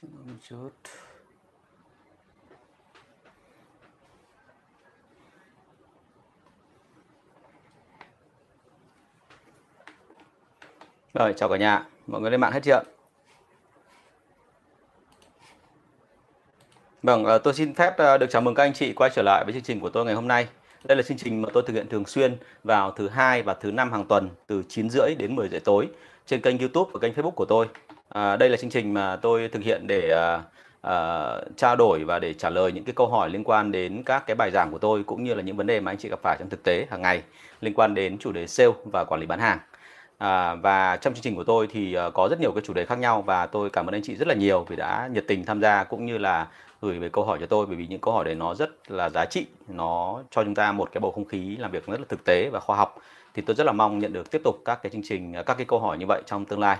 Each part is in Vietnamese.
Xin một chút. Rồi, chào cả nhà. Mọi người lên mạng hết chưa? Vâng, ờ, tôi xin phép ờ, được chào mừng các anh chị quay trở lại với chương trình của tôi ngày hôm nay. Đây là chương trình mà tôi thực hiện thường xuyên vào thứ hai và thứ năm hàng tuần từ 9 rưỡi đến 10 rưỡi tối trên kênh YouTube và kênh Facebook của tôi. À, đây là chương trình mà tôi thực hiện để à, à, trao đổi và để trả lời những cái câu hỏi liên quan đến các cái bài giảng của tôi cũng như là những vấn đề mà anh chị gặp phải trong thực tế hàng ngày liên quan đến chủ đề sale và quản lý bán hàng. À, và trong chương trình của tôi thì uh, có rất nhiều cái chủ đề khác nhau và tôi cảm ơn anh chị rất là nhiều vì đã nhiệt tình tham gia cũng như là gửi về câu hỏi cho tôi bởi vì những câu hỏi đấy nó rất là giá trị nó cho chúng ta một cái bầu không khí làm việc rất là thực tế và khoa học thì tôi rất là mong nhận được tiếp tục các cái chương trình à, các cái câu hỏi như vậy trong tương lai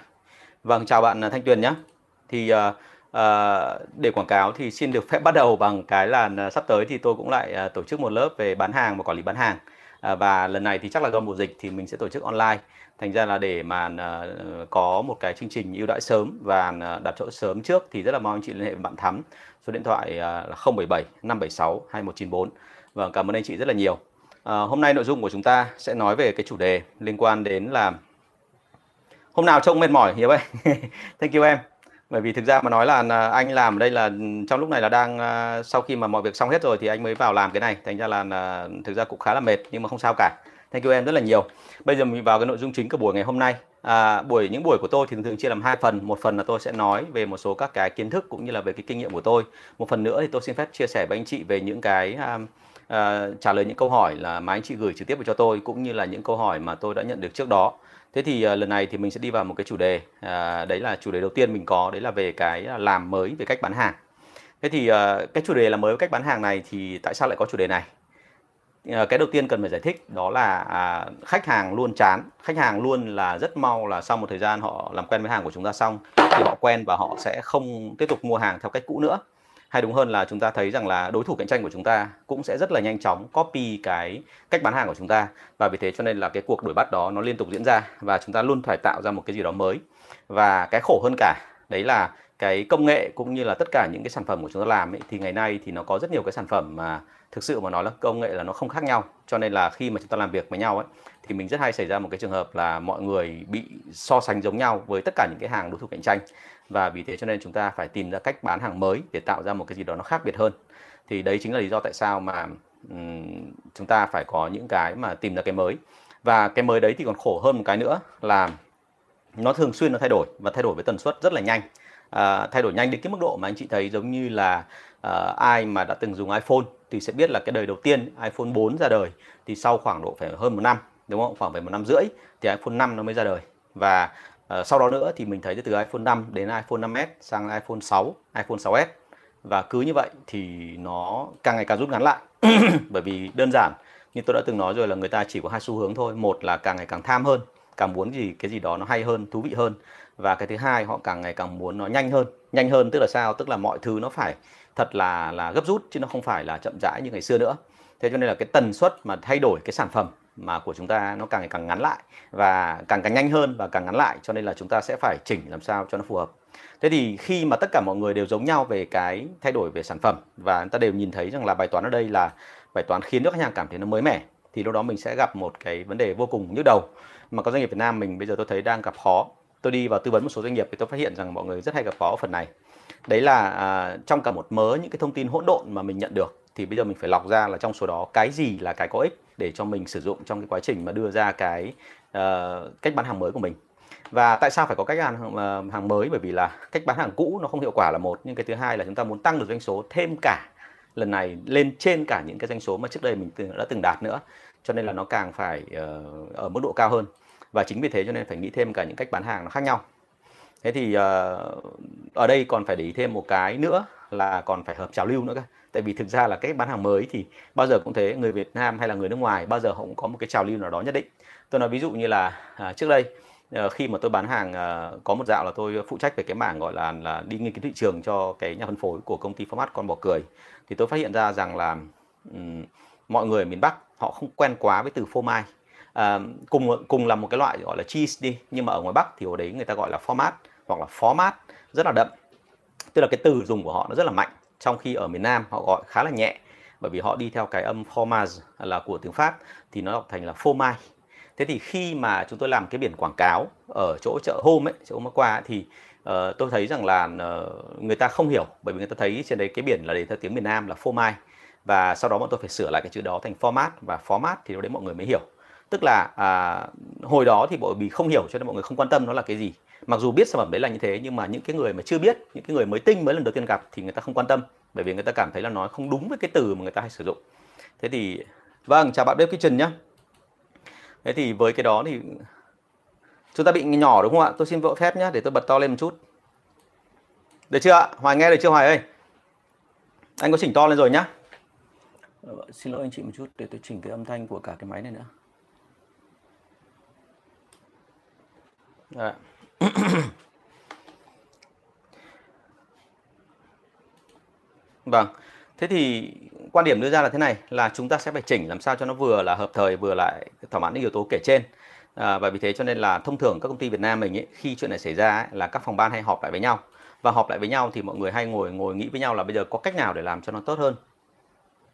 vâng chào bạn à, Thanh Tuyền nhé. Thì uh, uh, để quảng cáo thì xin được phép bắt đầu bằng cái là sắp tới thì tôi cũng lại uh, tổ chức một lớp về bán hàng và quản lý bán hàng. Uh, và lần này thì chắc là do mùa dịch thì mình sẽ tổ chức online. Thành ra là để mà uh, có một cái chương trình ưu đãi sớm và uh, đặt chỗ sớm trước thì rất là mong anh chị liên hệ với bạn Thắm. Số điện thoại uh, là 077 576 2194 và cảm ơn anh chị rất là nhiều. À, hôm nay nội dung của chúng ta sẽ nói về cái chủ đề liên quan đến là hôm nào trông mệt mỏi hiếu ơi. Thank you em. Bởi vì thực ra mà nói là à, anh làm ở đây là trong lúc này là đang à, sau khi mà mọi việc xong hết rồi thì anh mới vào làm cái này. Thành ra là, là thực ra cũng khá là mệt nhưng mà không sao cả. Thank you em rất là nhiều. Bây giờ mình vào cái nội dung chính của buổi ngày hôm nay. À, buổi những buổi của tôi thì thường thường chia làm hai phần. Một phần là tôi sẽ nói về một số các cái kiến thức cũng như là về cái kinh nghiệm của tôi. Một phần nữa thì tôi xin phép chia sẻ với anh chị về những cái um, uh, trả lời những câu hỏi là mà anh chị gửi trực tiếp cho tôi cũng như là những câu hỏi mà tôi đã nhận được trước đó thế thì uh, lần này thì mình sẽ đi vào một cái chủ đề uh, đấy là chủ đề đầu tiên mình có đấy là về cái à, làm mới về cách bán hàng. Thế thì uh, cái chủ đề làm mới về cách bán hàng này thì tại sao lại có chủ đề này? Uh, cái đầu tiên cần phải giải thích đó là à, khách hàng luôn chán. Khách hàng luôn là rất mau là sau một thời gian họ làm quen với hàng của chúng ta xong thì họ quen và họ sẽ không tiếp tục mua hàng theo cách cũ nữa hay đúng hơn là chúng ta thấy rằng là đối thủ cạnh tranh của chúng ta cũng sẽ rất là nhanh chóng copy cái cách bán hàng của chúng ta. Và vì thế cho nên là cái cuộc đuổi bắt đó nó liên tục diễn ra và chúng ta luôn phải tạo ra một cái gì đó mới. Và cái khổ hơn cả đấy là cái công nghệ cũng như là tất cả những cái sản phẩm của chúng ta làm ấy, thì ngày nay thì nó có rất nhiều cái sản phẩm mà thực sự mà nói là công nghệ là nó không khác nhau. Cho nên là khi mà chúng ta làm việc với nhau ấy thì mình rất hay xảy ra một cái trường hợp là mọi người bị so sánh giống nhau với tất cả những cái hàng đối thủ cạnh tranh và vì thế cho nên chúng ta phải tìm ra cách bán hàng mới để tạo ra một cái gì đó nó khác biệt hơn. Thì đấy chính là lý do tại sao mà um, chúng ta phải có những cái mà tìm ra cái mới. Và cái mới đấy thì còn khổ hơn một cái nữa là nó thường xuyên nó thay đổi và thay đổi với tần suất rất là nhanh. À, thay đổi nhanh đến cái mức độ mà anh chị thấy giống như là à, ai mà đã từng dùng iPhone thì sẽ biết là cái đời đầu tiên iPhone 4 ra đời thì sau khoảng độ phải hơn một năm đúng không? Khoảng phải một năm rưỡi thì iPhone 5 nó mới ra đời. Và Ờ, sau đó nữa thì mình thấy từ iPhone 5 đến iPhone 5s sang iPhone 6 iPhone 6s và cứ như vậy thì nó càng ngày càng rút ngắn lại. Bởi vì đơn giản, như tôi đã từng nói rồi là người ta chỉ có hai xu hướng thôi. Một là càng ngày càng tham hơn, càng muốn gì, cái gì đó nó hay hơn, thú vị hơn. Và cái thứ hai, họ càng ngày càng muốn nó nhanh hơn. Nhanh hơn tức là sao? Tức là mọi thứ nó phải thật là là gấp rút chứ nó không phải là chậm rãi như ngày xưa nữa. Thế cho nên là cái tần suất mà thay đổi cái sản phẩm mà của chúng ta nó càng ngày càng ngắn lại và càng càng nhanh hơn và càng ngắn lại cho nên là chúng ta sẽ phải chỉnh làm sao cho nó phù hợp. Thế thì khi mà tất cả mọi người đều giống nhau về cái thay đổi về sản phẩm và chúng ta đều nhìn thấy rằng là bài toán ở đây là bài toán khiến cho khách hàng cảm thấy nó mới mẻ thì lúc đó mình sẽ gặp một cái vấn đề vô cùng nhức đầu mà các doanh nghiệp Việt Nam mình bây giờ tôi thấy đang gặp khó. Tôi đi vào tư vấn một số doanh nghiệp thì tôi phát hiện rằng mọi người rất hay gặp khó ở phần này. Đấy là à, trong cả một mớ những cái thông tin hỗn độn mà mình nhận được thì bây giờ mình phải lọc ra là trong số đó cái gì là cái có ích để cho mình sử dụng trong cái quá trình mà đưa ra cái uh, cách bán hàng mới của mình. Và tại sao phải có cách hàng ờ, hàng mới? Bởi vì là cách bán hàng cũ nó không hiệu quả là một nhưng cái thứ hai là chúng ta muốn tăng được doanh số thêm cả lần này lên trên cả những cái doanh số mà trước đây mình đã từng đạt nữa. Cho nên là nó càng phải uh, ở mức độ cao hơn. Và chính vì thế cho nên phải nghĩ thêm cả những cách bán hàng nó khác nhau thế thì uh, ở đây còn phải để ý thêm một cái nữa là còn phải hợp trào lưu nữa cơ. Tại vì thực ra là cái bán hàng mới thì bao giờ cũng thế người Việt Nam hay là người nước ngoài bao giờ họ cũng có một cái trào lưu nào đó nhất định. Tôi nói ví dụ như là à, trước đây à, khi mà tôi bán hàng à, có một dạo là tôi phụ trách về cái mảng gọi là là đi nghiên cứu thị trường cho cái nhà phân phối của công ty format con bò cười. Thì tôi phát hiện ra rằng là um, mọi người ở miền Bắc họ không quen quá với từ phô mai à, cùng cùng là một cái loại gọi là cheese đi nhưng mà ở ngoài Bắc thì ở đấy người ta gọi là format hoặc là format rất là đậm. Tức là cái từ dùng của họ nó rất là mạnh trong khi ở miền Nam họ gọi khá là nhẹ bởi vì họ đi theo cái âm fromage là của tiếng Pháp thì nó đọc thành là phô mai thế thì khi mà chúng tôi làm cái biển quảng cáo ở chỗ chợ hôm ấy chỗ hôm qua thì uh, tôi thấy rằng là uh, người ta không hiểu bởi vì người ta thấy trên đấy cái biển là để theo tiếng miền Nam là phô mai và sau đó bọn tôi phải sửa lại cái chữ đó thành format và format thì lúc đấy mọi người mới hiểu tức là à, hồi đó thì bởi vì không hiểu cho nên mọi người không quan tâm nó là cái gì. Mặc dù biết sản phẩm đấy là như thế nhưng mà những cái người mà chưa biết những cái người mới tinh mới lần đầu tiên gặp thì người ta không quan tâm bởi vì người ta cảm thấy là nói không đúng với cái từ mà người ta hay sử dụng. Thế thì vâng chào bạn bếp kitchen nhé thế thì với cái đó thì chúng ta bị nhỏ đúng không ạ? Tôi xin vợ phép nhé để tôi bật to lên một chút. Được chưa ạ? Hoài nghe được chưa hoài ơi? Anh có chỉnh to lên rồi nhá. Ờ, xin lỗi anh chị một chút để tôi chỉnh cái âm thanh của cả cái máy này nữa. Đấy. Dạ. vâng. Thế thì quan điểm đưa ra là thế này là chúng ta sẽ phải chỉnh làm sao cho nó vừa là hợp thời vừa lại thỏa mãn những yếu tố kể trên. À, và vì thế cho nên là thông thường các công ty Việt Nam mình ấy, khi chuyện này xảy ra ấy, là các phòng ban hay họp lại với nhau. Và họp lại với nhau thì mọi người hay ngồi ngồi nghĩ với nhau là bây giờ có cách nào để làm cho nó tốt hơn.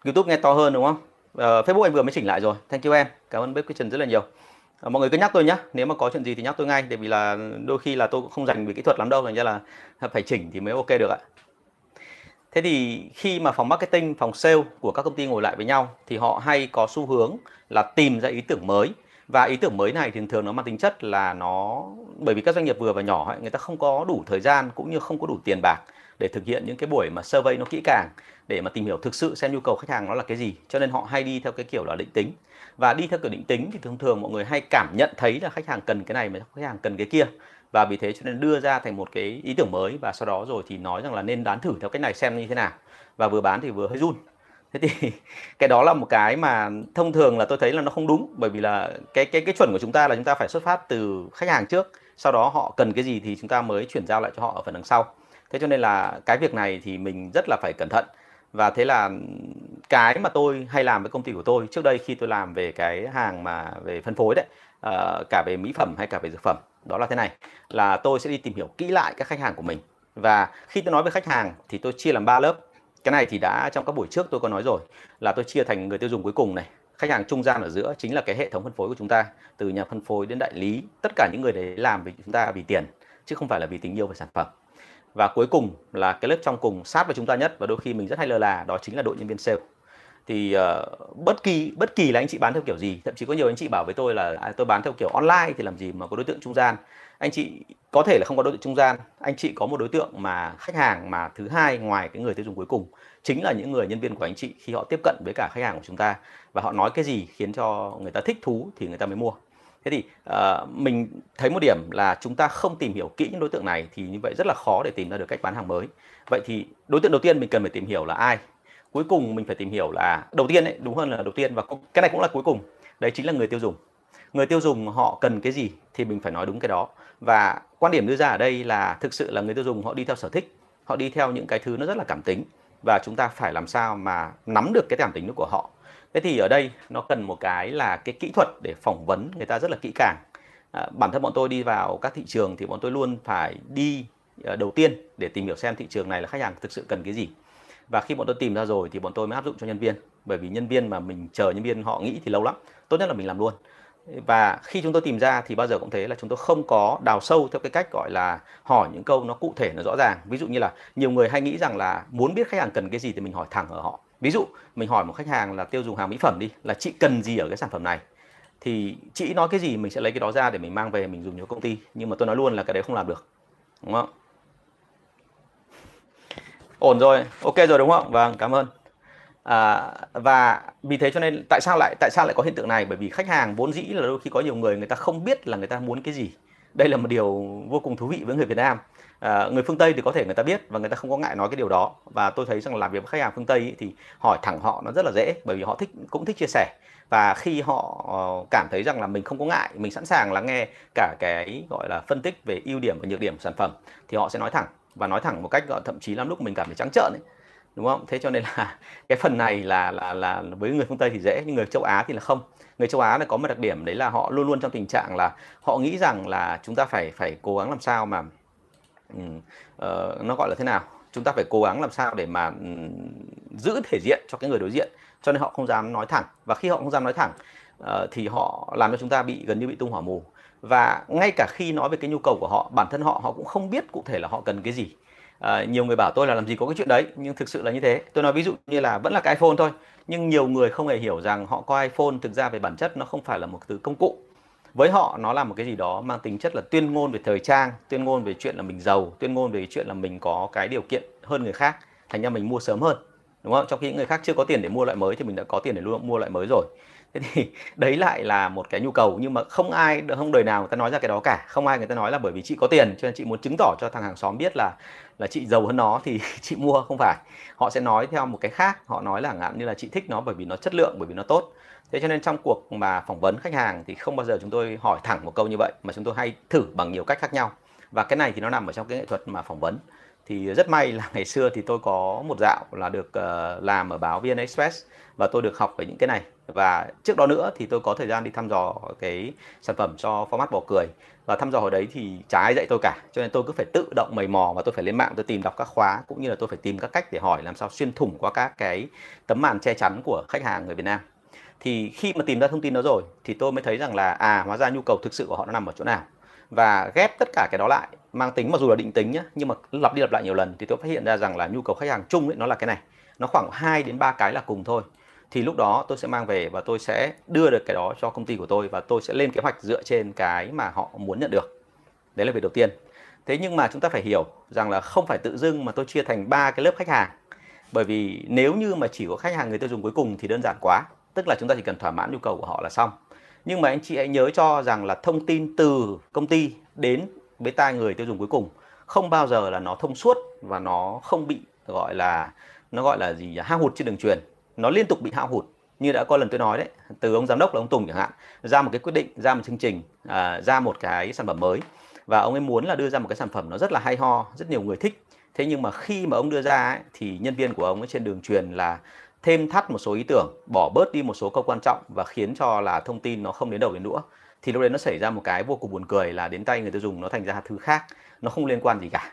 YouTube nghe to hơn đúng không? Uh, Facebook anh vừa mới chỉnh lại rồi. Thank you em. Cảm ơn bếp kitchen rất là nhiều. À, mọi người cứ nhắc tôi nhé nếu mà có chuyện gì thì nhắc tôi ngay. Tại vì là đôi khi là tôi cũng không dành về kỹ thuật lắm đâu. Thành ra là phải chỉnh thì mới ok được ạ. Thế thì khi mà phòng marketing, phòng sale của các công ty ngồi lại với nhau thì họ hay có xu hướng là tìm ra ý tưởng mới. Và ý tưởng mới này thì thường nó mang tính chất là nó bởi vì các doanh nghiệp vừa và nhỏ ấy, người ta không có đủ thời gian cũng như không có đủ tiền bạc để thực hiện những cái buổi mà survey nó kỹ càng, để mà tìm hiểu thực sự xem nhu cầu khách hàng nó là cái gì. Cho nên họ hay đi theo cái kiểu là định tính. Và đi theo kiểu định tính thì thường thường mọi người hay cảm nhận thấy là khách hàng cần cái này mà khách hàng cần cái kia. Và vì thế cho nên đưa ra thành một cái ý tưởng mới và sau đó rồi thì nói rằng là nên đoán thử theo cách này xem như thế nào. Và vừa bán thì vừa hơi run. Thế thì cái đó là một cái mà thông thường là tôi thấy là nó không đúng. Bởi vì là cái cái cái chuẩn của chúng ta là chúng ta phải xuất phát từ khách hàng trước. Sau đó họ cần cái gì thì chúng ta mới chuyển giao lại cho họ ở phần đằng sau thế cho nên là cái việc này thì mình rất là phải cẩn thận. Và thế là cái mà tôi hay làm với công ty của tôi trước đây khi tôi làm về cái hàng mà về phân phối đấy uh, cả về mỹ phẩm hay cả về dược phẩm đó là thế này là tôi sẽ đi tìm hiểu kỹ lại các khách hàng của mình. Và khi tôi nói với khách hàng thì tôi chia làm ba lớp. Cái này thì đã trong các buổi trước tôi có nói rồi là tôi chia thành người tiêu dùng cuối cùng này. Khách hàng trung gian ở giữa chính là cái hệ thống phân phối của chúng ta từ nhà phân phối đến đại lý tất cả những người đấy làm vì chúng ta vì tiền chứ không phải là vì tình yêu về sản phẩm và cuối cùng là cái lớp trong cùng sát với chúng ta nhất và đôi khi mình rất hay lơ là đó chính là đội nhân viên sale. Thì uh, bất kỳ bất kỳ là anh chị bán theo kiểu gì thậm chí có nhiều anh chị bảo với tôi là à, tôi bán theo kiểu online thì làm gì mà có đối tượng trung gian? Anh chị có thể là không có đối tượng trung gian anh chị có một đối tượng mà khách hàng mà thứ hai ngoài cái người tiêu dùng cuối cùng chính là những người nhân viên của anh chị khi họ tiếp cận với cả khách hàng của chúng ta. Và họ nói cái gì khiến cho người ta thích thú thì người ta mới mua thế thì uh, mình thấy một điểm là chúng ta không tìm hiểu kỹ những đối tượng này thì như vậy rất là khó để tìm ra được cách bán hàng mới. Vậy thì đối tượng đầu tiên mình cần phải tìm hiểu là ai? Cuối cùng mình phải tìm hiểu là đầu tiên ấy đúng hơn là đầu tiên và cái này cũng là cuối cùng. Đấy chính là người tiêu dùng. Người tiêu dùng họ cần cái gì thì mình phải nói đúng cái đó. Và quan điểm đưa ra ở đây là thực sự là người tiêu dùng họ đi theo sở thích họ đi theo những cái thứ nó rất là cảm tính và chúng ta phải làm sao mà nắm được cái cảm tính của họ thế thì ở đây nó cần một cái là cái kỹ thuật để phỏng vấn người ta rất là kỹ càng. À, bản thân bọn tôi đi vào các thị trường thì bọn tôi luôn phải đi ờ, đầu tiên để tìm hiểu xem thị trường này là khách hàng thực sự cần cái gì. Và khi bọn tôi tìm ra rồi thì bọn tôi mới áp dụng cho nhân viên bởi vì nhân viên mà mình chờ nhân viên họ nghĩ thì lâu lắm tốt nhất là mình làm luôn. Và khi chúng tôi tìm ra thì bao giờ cũng thế là chúng tôi không có đào sâu theo cái cách gọi là hỏi những câu nó cụ thể nó rõ ràng. Ví dụ như là nhiều người hay nghĩ rằng là muốn biết khách hàng cần cái gì thì mình hỏi thẳng ở họ ví dụ mình hỏi một khách hàng là tiêu dùng hàng mỹ phẩm đi là chị cần gì ở cái sản phẩm này? Thì chị nói cái gì mình sẽ lấy cái đó ra để mình mang về mình dùng cho công ty. Nhưng mà tôi nói luôn là cái đấy không làm được đúng không? Ổn rồi ok rồi đúng không? Vâng cảm ơn. À, và vì thế cho nên tại sao lại tại sao lại có hiện tượng này? Bởi vì khách hàng vốn dĩ là đôi khi có nhiều người người ta không biết là người ta muốn cái gì. Đây là một điều vô cùng thú vị với người Việt Nam à, người phương Tây thì có thể người ta biết và người ta không có ngại nói cái điều đó. Và tôi thấy rằng làm việc với khách hàng phương Tây ý, thì hỏi thẳng họ nó rất là dễ bởi vì họ thích cũng thích chia sẻ. Và khi họ ờ, cảm thấy rằng là mình không có ngại mình sẵn sàng lắng nghe cả cái gọi là phân tích về ưu điểm và nhược điểm sản phẩm thì họ sẽ nói thẳng. Và nói thẳng một cách gọi thậm chí lắm lúc mình cảm thấy trắng trợn ấy đúng không? Thế cho nên là cái phần này là là là với người phương tây thì dễ nhưng người châu á thì là không. Người châu á là có một đặc điểm đấy là họ luôn luôn trong tình trạng là họ nghĩ rằng là chúng ta phải phải cố gắng làm sao mà uh, nó gọi là thế nào? Chúng ta phải cố gắng làm sao để mà ừ, giữ thể diện cho cái người đối diện cho nên họ không dám nói thẳng. Và khi họ không dám nói thẳng uh, thì họ làm cho chúng ta bị gần như bị tung hỏa mù. Và ngay cả khi nói về cái nhu cầu của họ bản thân họ họ cũng không biết cụ thể là họ cần cái gì. À, nhiều người bảo tôi là làm gì có cái chuyện đấy nhưng thực sự là như thế. Tôi nói ví dụ như là vẫn là cái iPhone thôi nhưng nhiều người không hề hiểu rằng họ coi iPhone thực ra về bản chất nó không phải là một từ công cụ với họ, nó là một cái gì đó mang tính chất là tuyên ngôn về thời trang, tuyên ngôn về chuyện là mình giàu, tuyên ngôn về chuyện là mình có cái điều kiện hơn người khác, thành ra mình mua sớm hơn, đúng không? Trong khi những người khác chưa có tiền để mua loại mới thì mình đã có tiền để mua loại mới rồi. Thế thì đấy lại là một cái nhu cầu, nhưng mà không ai, không đời nào người ta nói ra cái đó cả. Không ai người ta nói là bởi vì chị có tiền cho nên chị muốn chứng tỏ cho thằng hàng xóm biết là là chị giàu hơn nó thì chị mua, không phải. Họ sẽ nói theo một cái khác, họ nói là ngạn như là chị thích nó bởi vì nó chất lượng, bởi vì nó tốt thế cho nên trong cuộc mà phỏng vấn khách hàng thì không bao giờ chúng tôi hỏi thẳng một câu như vậy mà chúng tôi hay thử bằng nhiều cách khác nhau. Và cái này thì nó nằm ở trong cái nghệ thuật mà phỏng vấn. Thì rất may là ngày xưa thì tôi có một dạo là được uh, làm ở báo VN Express và tôi được học về những cái này. Và trước đó nữa thì tôi có thời gian đi thăm dò cái sản phẩm cho format bò cười. Và thăm dò hồi đấy thì chả ai dạy tôi cả cho nên tôi cứ phải tự động mầy mò và tôi phải lên mạng tôi tìm đọc các khóa cũng như là tôi phải tìm các cách để hỏi làm sao xuyên thủng qua các cái tấm màn che chắn của khách hàng người Việt Nam thì khi mà tìm ra thông tin đó rồi, thì tôi mới thấy rằng là à hóa ra nhu cầu thực sự của họ nó nằm ở chỗ nào. Và ghép tất cả cái đó lại, mang tính mặc dù là định tính nhé nhưng mà lặp đi lặp lại nhiều lần, thì tôi phát hiện ra rằng là nhu cầu khách hàng chung ấy, nó là cái này. Nó khoảng 2 đến 3 cái là cùng thôi. Thì lúc đó tôi sẽ mang về và tôi sẽ đưa được cái đó cho công ty của tôi và tôi sẽ lên kế hoạch dựa trên cái mà họ muốn nhận được. Đấy là việc đầu tiên. Thế nhưng mà chúng ta phải hiểu rằng là không phải tự dưng mà tôi chia thành ba cái lớp khách hàng. Bởi vì nếu như mà chỉ có khách hàng người tiêu dùng cuối cùng thì đơn giản quá tức là chúng ta chỉ cần thỏa mãn nhu cầu của họ là xong. Nhưng mà anh chị hãy nhớ cho rằng là thông tin từ công ty đến với tai người tiêu dùng cuối cùng không bao giờ là nó thông suốt và nó không bị gọi là nó gọi là gì hao hụt trên đường truyền. Nó liên tục bị hao hụt. Như đã có lần tôi nói đấy từ ông giám đốc là ông Tùng chẳng hạn ra một cái quyết định ra một chương trình à, ra một cái sản phẩm mới. Và ông ấy muốn là đưa ra một cái sản phẩm nó rất là hay ho rất nhiều người thích. Thế nhưng mà khi mà ông đưa ra ấy, thì nhân viên của ông ấy trên đường truyền là thêm thắt một số ý tưởng, bỏ bớt đi một số câu quan trọng và khiến cho là thông tin nó không đến đầu đến đũa, thì lúc đấy nó xảy ra một cái vô cùng buồn cười là đến tay người tiêu dùng nó thành ra thứ khác, nó không liên quan gì cả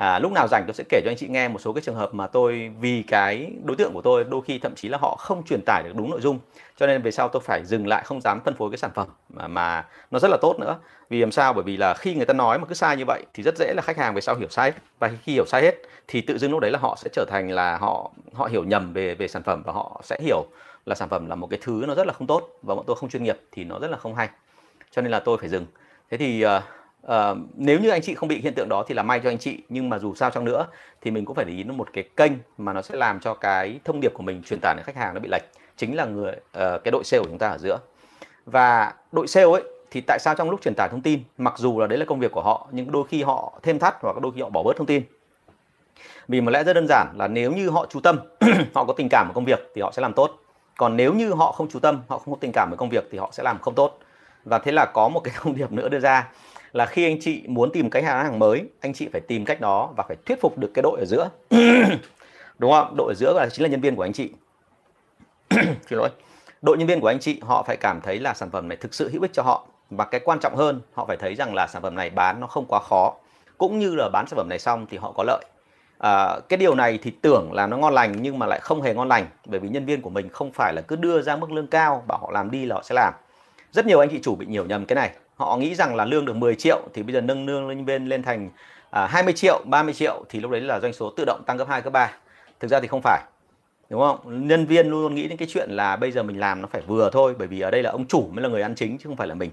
à, lúc nào rảnh tôi sẽ kể cho anh chị nghe một số cái trường hợp mà tôi vì cái đối tượng của tôi đôi khi thậm chí là họ không truyền tải được đúng nội dung. Cho nên về sau tôi phải dừng lại không dám phân phối cái sản phẩm mà, mà nó rất là tốt nữa. Vì làm sao? Bởi vì là khi người ta nói mà cứ sai như vậy thì rất dễ là khách hàng về sau hiểu sai. Và khi hiểu sai hết thì tự dưng lúc đấy là họ sẽ trở thành là họ họ hiểu nhầm về về sản phẩm và họ sẽ hiểu là sản phẩm là một cái thứ nó rất là không tốt và bọn tôi không chuyên nghiệp thì nó rất là không hay. Cho nên là tôi phải dừng. Thế thì uh, Uh, nếu như anh chị không bị hiện tượng đó thì là may cho anh chị nhưng mà dù sao chăng nữa thì mình cũng phải để ý nó một cái kênh mà nó sẽ làm cho cái thông điệp của mình truyền tải đến khách hàng nó bị lệch chính là người uh, cái đội sale của chúng ta ở giữa. Và đội sale ấy thì tại sao trong lúc truyền tải thông tin mặc dù là đấy là công việc của họ nhưng đôi khi họ thêm thắt hoặc đôi khi họ bỏ bớt thông tin. Vì một lẽ rất đơn giản là nếu như họ chú tâm họ có tình cảm với công việc thì họ sẽ làm tốt. Còn nếu như họ không chú tâm họ không có tình cảm với công việc thì họ sẽ làm không tốt. Và thế là có một cái thông điệp nữa đưa ra là khi anh chị muốn tìm cái hàng mới anh chị phải tìm cách đó và phải thuyết phục được cái đội ở giữa. Đúng không? Đội ở giữa là chính là nhân viên của anh chị. Xin lỗi. Đội nhân viên của anh chị họ phải cảm thấy là sản phẩm này thực sự hữu ích cho họ. Và cái quan trọng hơn họ phải thấy rằng là sản phẩm này bán nó không quá khó. Cũng như là bán sản phẩm này xong thì họ có lợi. À, cái điều này thì tưởng là nó ngon lành nhưng mà lại không hề ngon lành. Bởi vì nhân viên của mình không phải là cứ đưa ra mức lương cao bảo họ làm đi là họ sẽ làm. Rất nhiều anh chị chủ bị nhiều nhầm cái này họ nghĩ rằng là lương được 10 triệu thì bây giờ nâng lương lên bên lên thành à, 20 triệu 30 triệu thì lúc đấy là doanh số tự động tăng gấp 2 gấp 3 thực ra thì không phải đúng không? Nhân viên luôn luôn nghĩ đến cái chuyện là bây giờ mình làm nó phải vừa thôi bởi vì ở đây là ông chủ mới là người ăn chính chứ không phải là mình.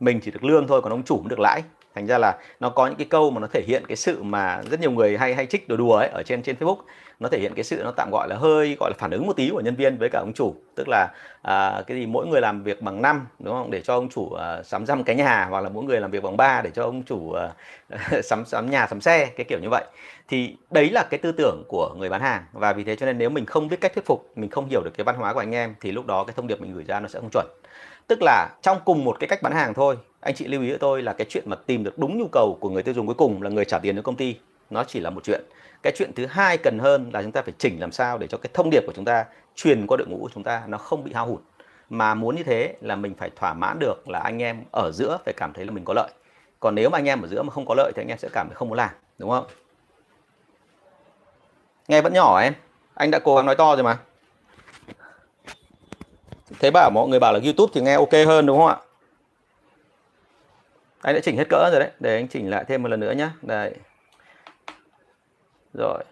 Mình chỉ được lương thôi còn ông chủ mới được lãi thành ra là nó có những cái câu mà nó thể hiện cái sự mà rất nhiều người hay hay trích đùa đùa ấy ở trên trên Facebook. Nó thể hiện cái sự nó tạm gọi là hơi gọi là phản ứng một tí của nhân viên với cả ông chủ. Tức là à, cái gì mỗi người làm việc bằng năm đúng không? Để cho ông chủ à, sắm răm cái nhà hoặc là mỗi người làm việc bằng ba để cho ông chủ à, sắm sắm nhà sắm xe cái kiểu như vậy. Thì đấy là cái tư tưởng của người bán hàng. Và vì thế cho nên nếu mình không biết cách thuyết phục mình không hiểu được cái văn hóa của anh em thì lúc đó cái thông điệp mình gửi ra nó sẽ không chuẩn. Tức là trong cùng một cái cách bán hàng thôi anh chị lưu ý với tôi là cái chuyện mà tìm được đúng nhu cầu của người tiêu dùng cuối cùng là người trả tiền cho công ty, nó chỉ là một chuyện. Cái chuyện thứ hai cần hơn là chúng ta phải chỉnh làm sao để cho cái thông điệp của chúng ta truyền qua đội ngũ của chúng ta nó không bị hao hụt. Mà muốn như thế là mình phải thỏa mãn được là anh em ở giữa phải cảm thấy là mình có lợi. Còn nếu mà anh em ở giữa mà không có lợi thì anh em sẽ cảm thấy không muốn làm, đúng không? Nghe vẫn nhỏ em. Anh đã cố gắng nói to rồi mà. Thế bảo mọi người bảo là youtube thì nghe ok hơn, đúng không ạ? Anh đã chỉnh hết cỡ rồi đấy. Để anh chỉnh lại thêm một lần nữa nhé đây. Rồi.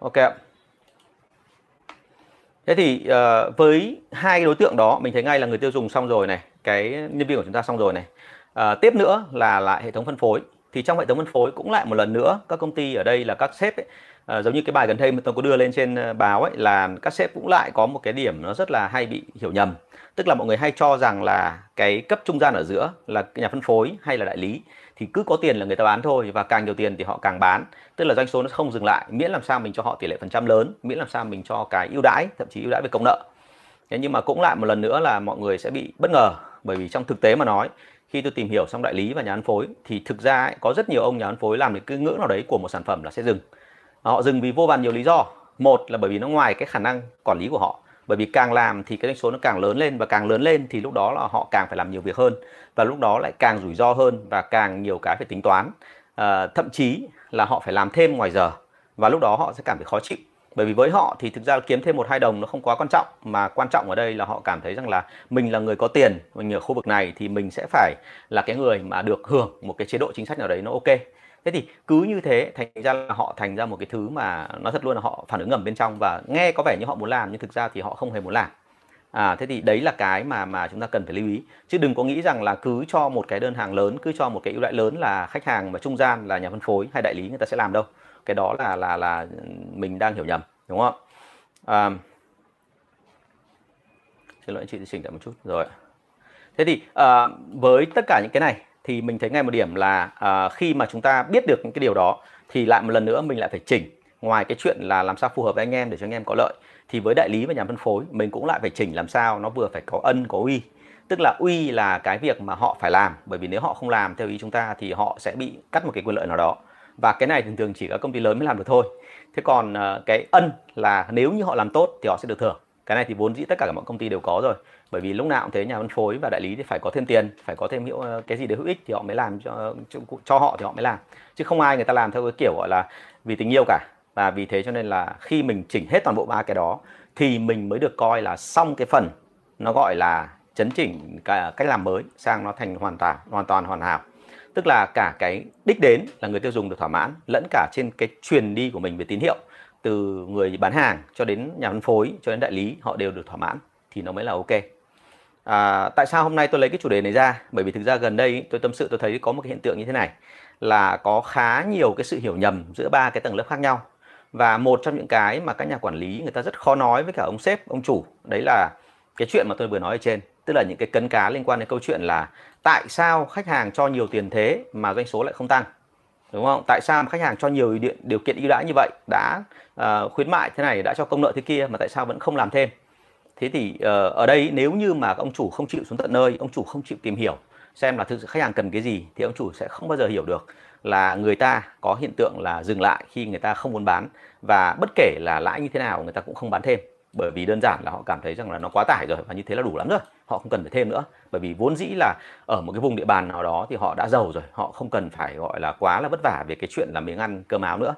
Ok thế thì uh, với hai đối tượng đó mình thấy ngay là người tiêu dùng xong rồi này cái nhân viên của chúng ta xong rồi này. Uh, tiếp nữa là lại hệ thống phân phối. Thì trong hệ thống phân phối cũng lại một lần nữa các công ty ở đây là các sếp ấy, à, giống như cái bài gần đây mà tôi có đưa lên trên ờ, báo ấy là các sếp cũng lại có một cái điểm nó rất là hay bị hiểu nhầm. Tức là mọi người hay cho rằng là cái cấp trung gian ở giữa là nhà phân phối hay là đại lý thì cứ có tiền là người ta bán thôi và càng nhiều tiền thì họ càng bán. Tức là doanh số nó không dừng lại miễn làm sao mình cho họ tỷ lệ phần trăm lớn miễn làm sao mình cho cái ưu đãi thậm chí ưu đãi về công nợ. Thế nhưng mà cũng lại một lần nữa là mọi người sẽ bị bất ngờ bởi vì trong thực tế mà nói khi tôi tìm hiểu xong đại lý và nhà phân phối thì thực ra ấy, có rất nhiều ông nhà phân phối làm được cái ngưỡng nào đấy của một sản phẩm là sẽ dừng họ dừng vì vô vàn nhiều lý do. Một là bởi vì nó ngoài cái khả năng quản lý của họ. Bởi vì càng làm thì cái doanh số nó càng lớn lên và càng lớn lên thì lúc đó là họ càng phải làm nhiều việc hơn. Và lúc đó lại càng rủi ro hơn và càng nhiều cái phải tính toán. À, thậm chí là họ phải làm thêm ngoài giờ và lúc đó họ sẽ cảm thấy khó chịu. Bởi vì với họ thì thực ra kiếm thêm một hai đồng nó không quá quan trọng mà quan trọng ở đây là họ cảm thấy rằng là mình là người có tiền mình ở khu vực này thì mình sẽ phải là cái người mà được hưởng một cái chế độ chính sách nào đấy nó ok thế thì cứ như thế thành ra là họ thành ra một cái thứ mà nó thật luôn là họ phản ứng ngầm bên trong và nghe có vẻ như họ muốn làm nhưng thực ra thì họ không hề muốn làm. À thế thì đấy là cái mà mà chúng ta cần phải lưu ý. Chứ đừng có nghĩ rằng là cứ cho một cái đơn hàng lớn cứ cho một cái ưu đãi lớn là khách hàng mà trung gian là nhà phân phối hay đại lý người ta sẽ làm đâu. Cái đó là là là mình đang hiểu nhầm đúng không? À, xin lỗi anh chị chỉnh lại một chút. Rồi. Thế thì à, với tất cả những cái này thì mình thấy ngay một điểm là uh, khi mà chúng ta biết được những cái điều đó thì lại một lần nữa mình lại phải chỉnh ngoài cái chuyện là làm sao phù hợp với anh em để cho anh em có lợi. Thì với đại lý và nhà phân phối mình cũng lại phải chỉnh làm sao nó vừa phải có ân có uy. Tức là uy là cái việc mà họ phải làm bởi vì nếu họ không làm theo ý chúng ta thì họ sẽ bị cắt một cái quyền lợi nào đó. Và cái này thường thường chỉ các công ty lớn mới làm được thôi. Thế còn uh, cái ân là nếu như họ làm tốt thì họ sẽ được thưởng. Cái này thì vốn dĩ tất cả các mọi công ty đều có rồi bởi vì lúc nào cũng thế nhà phân phối và đại lý thì phải có thêm tiền phải có thêm hiệu ờ, cái gì để hữu ích thì họ mới làm cho, cho cho họ thì họ mới làm. Chứ không ai người ta làm theo cái kiểu gọi là vì tình yêu cả. Và vì thế cho nên là khi mình chỉnh hết toàn bộ ba cái đó thì mình mới được coi là xong cái phần nó gọi là chấn chỉnh cả cách làm mới sang nó thành hoàn toàn hoàn toàn hoàn hảo. Tức là cả cái đích đến là người tiêu dùng được thỏa mãn lẫn cả trên cái truyền đi của mình về tín hiệu từ người bán hàng cho đến nhà phân phối cho đến đại lý họ đều được thỏa mãn thì nó mới là ok à, tại sao hôm nay tôi lấy cái chủ đề này ra? Bởi vì thực ra gần đây tôi tâm sự tôi thấy có một cái hiện tượng như thế này là có khá nhiều cái sự hiểu nhầm giữa ba cái tầng lớp khác nhau. Và một trong những cái mà các nhà quản lý người ta rất khó nói với cả ông sếp ông chủ đấy là cái chuyện mà tôi vừa nói ở trên. Tức là những cái cấn cá liên quan đến câu chuyện là tại sao khách hàng cho nhiều tiền thế mà doanh số lại không tăng? Đúng không? Tại sao khách hàng cho nhiều điều, điều kiện ưu đãi như vậy đã uh, khuyến mại thế này đã cho công nợ thế kia mà tại sao vẫn không làm thêm? Thế thì uh, ở đây nếu như mà ông chủ không chịu xuống tận nơi ông chủ không chịu tìm hiểu xem là thực sự khách hàng cần cái gì thì ông chủ sẽ không bao giờ hiểu được là người ta có hiện tượng là dừng lại khi người ta không muốn bán. Và bất kể là lãi như thế nào người ta cũng không bán thêm bởi vì đơn giản là họ cảm thấy rằng là nó quá tải rồi và như thế là đủ lắm rồi họ không cần phải thêm nữa. Bởi vì vốn dĩ là ở một cái vùng địa bàn nào đó thì họ đã giàu rồi họ không cần phải gọi là quá là vất vả về cái chuyện là miếng ăn cơm áo nữa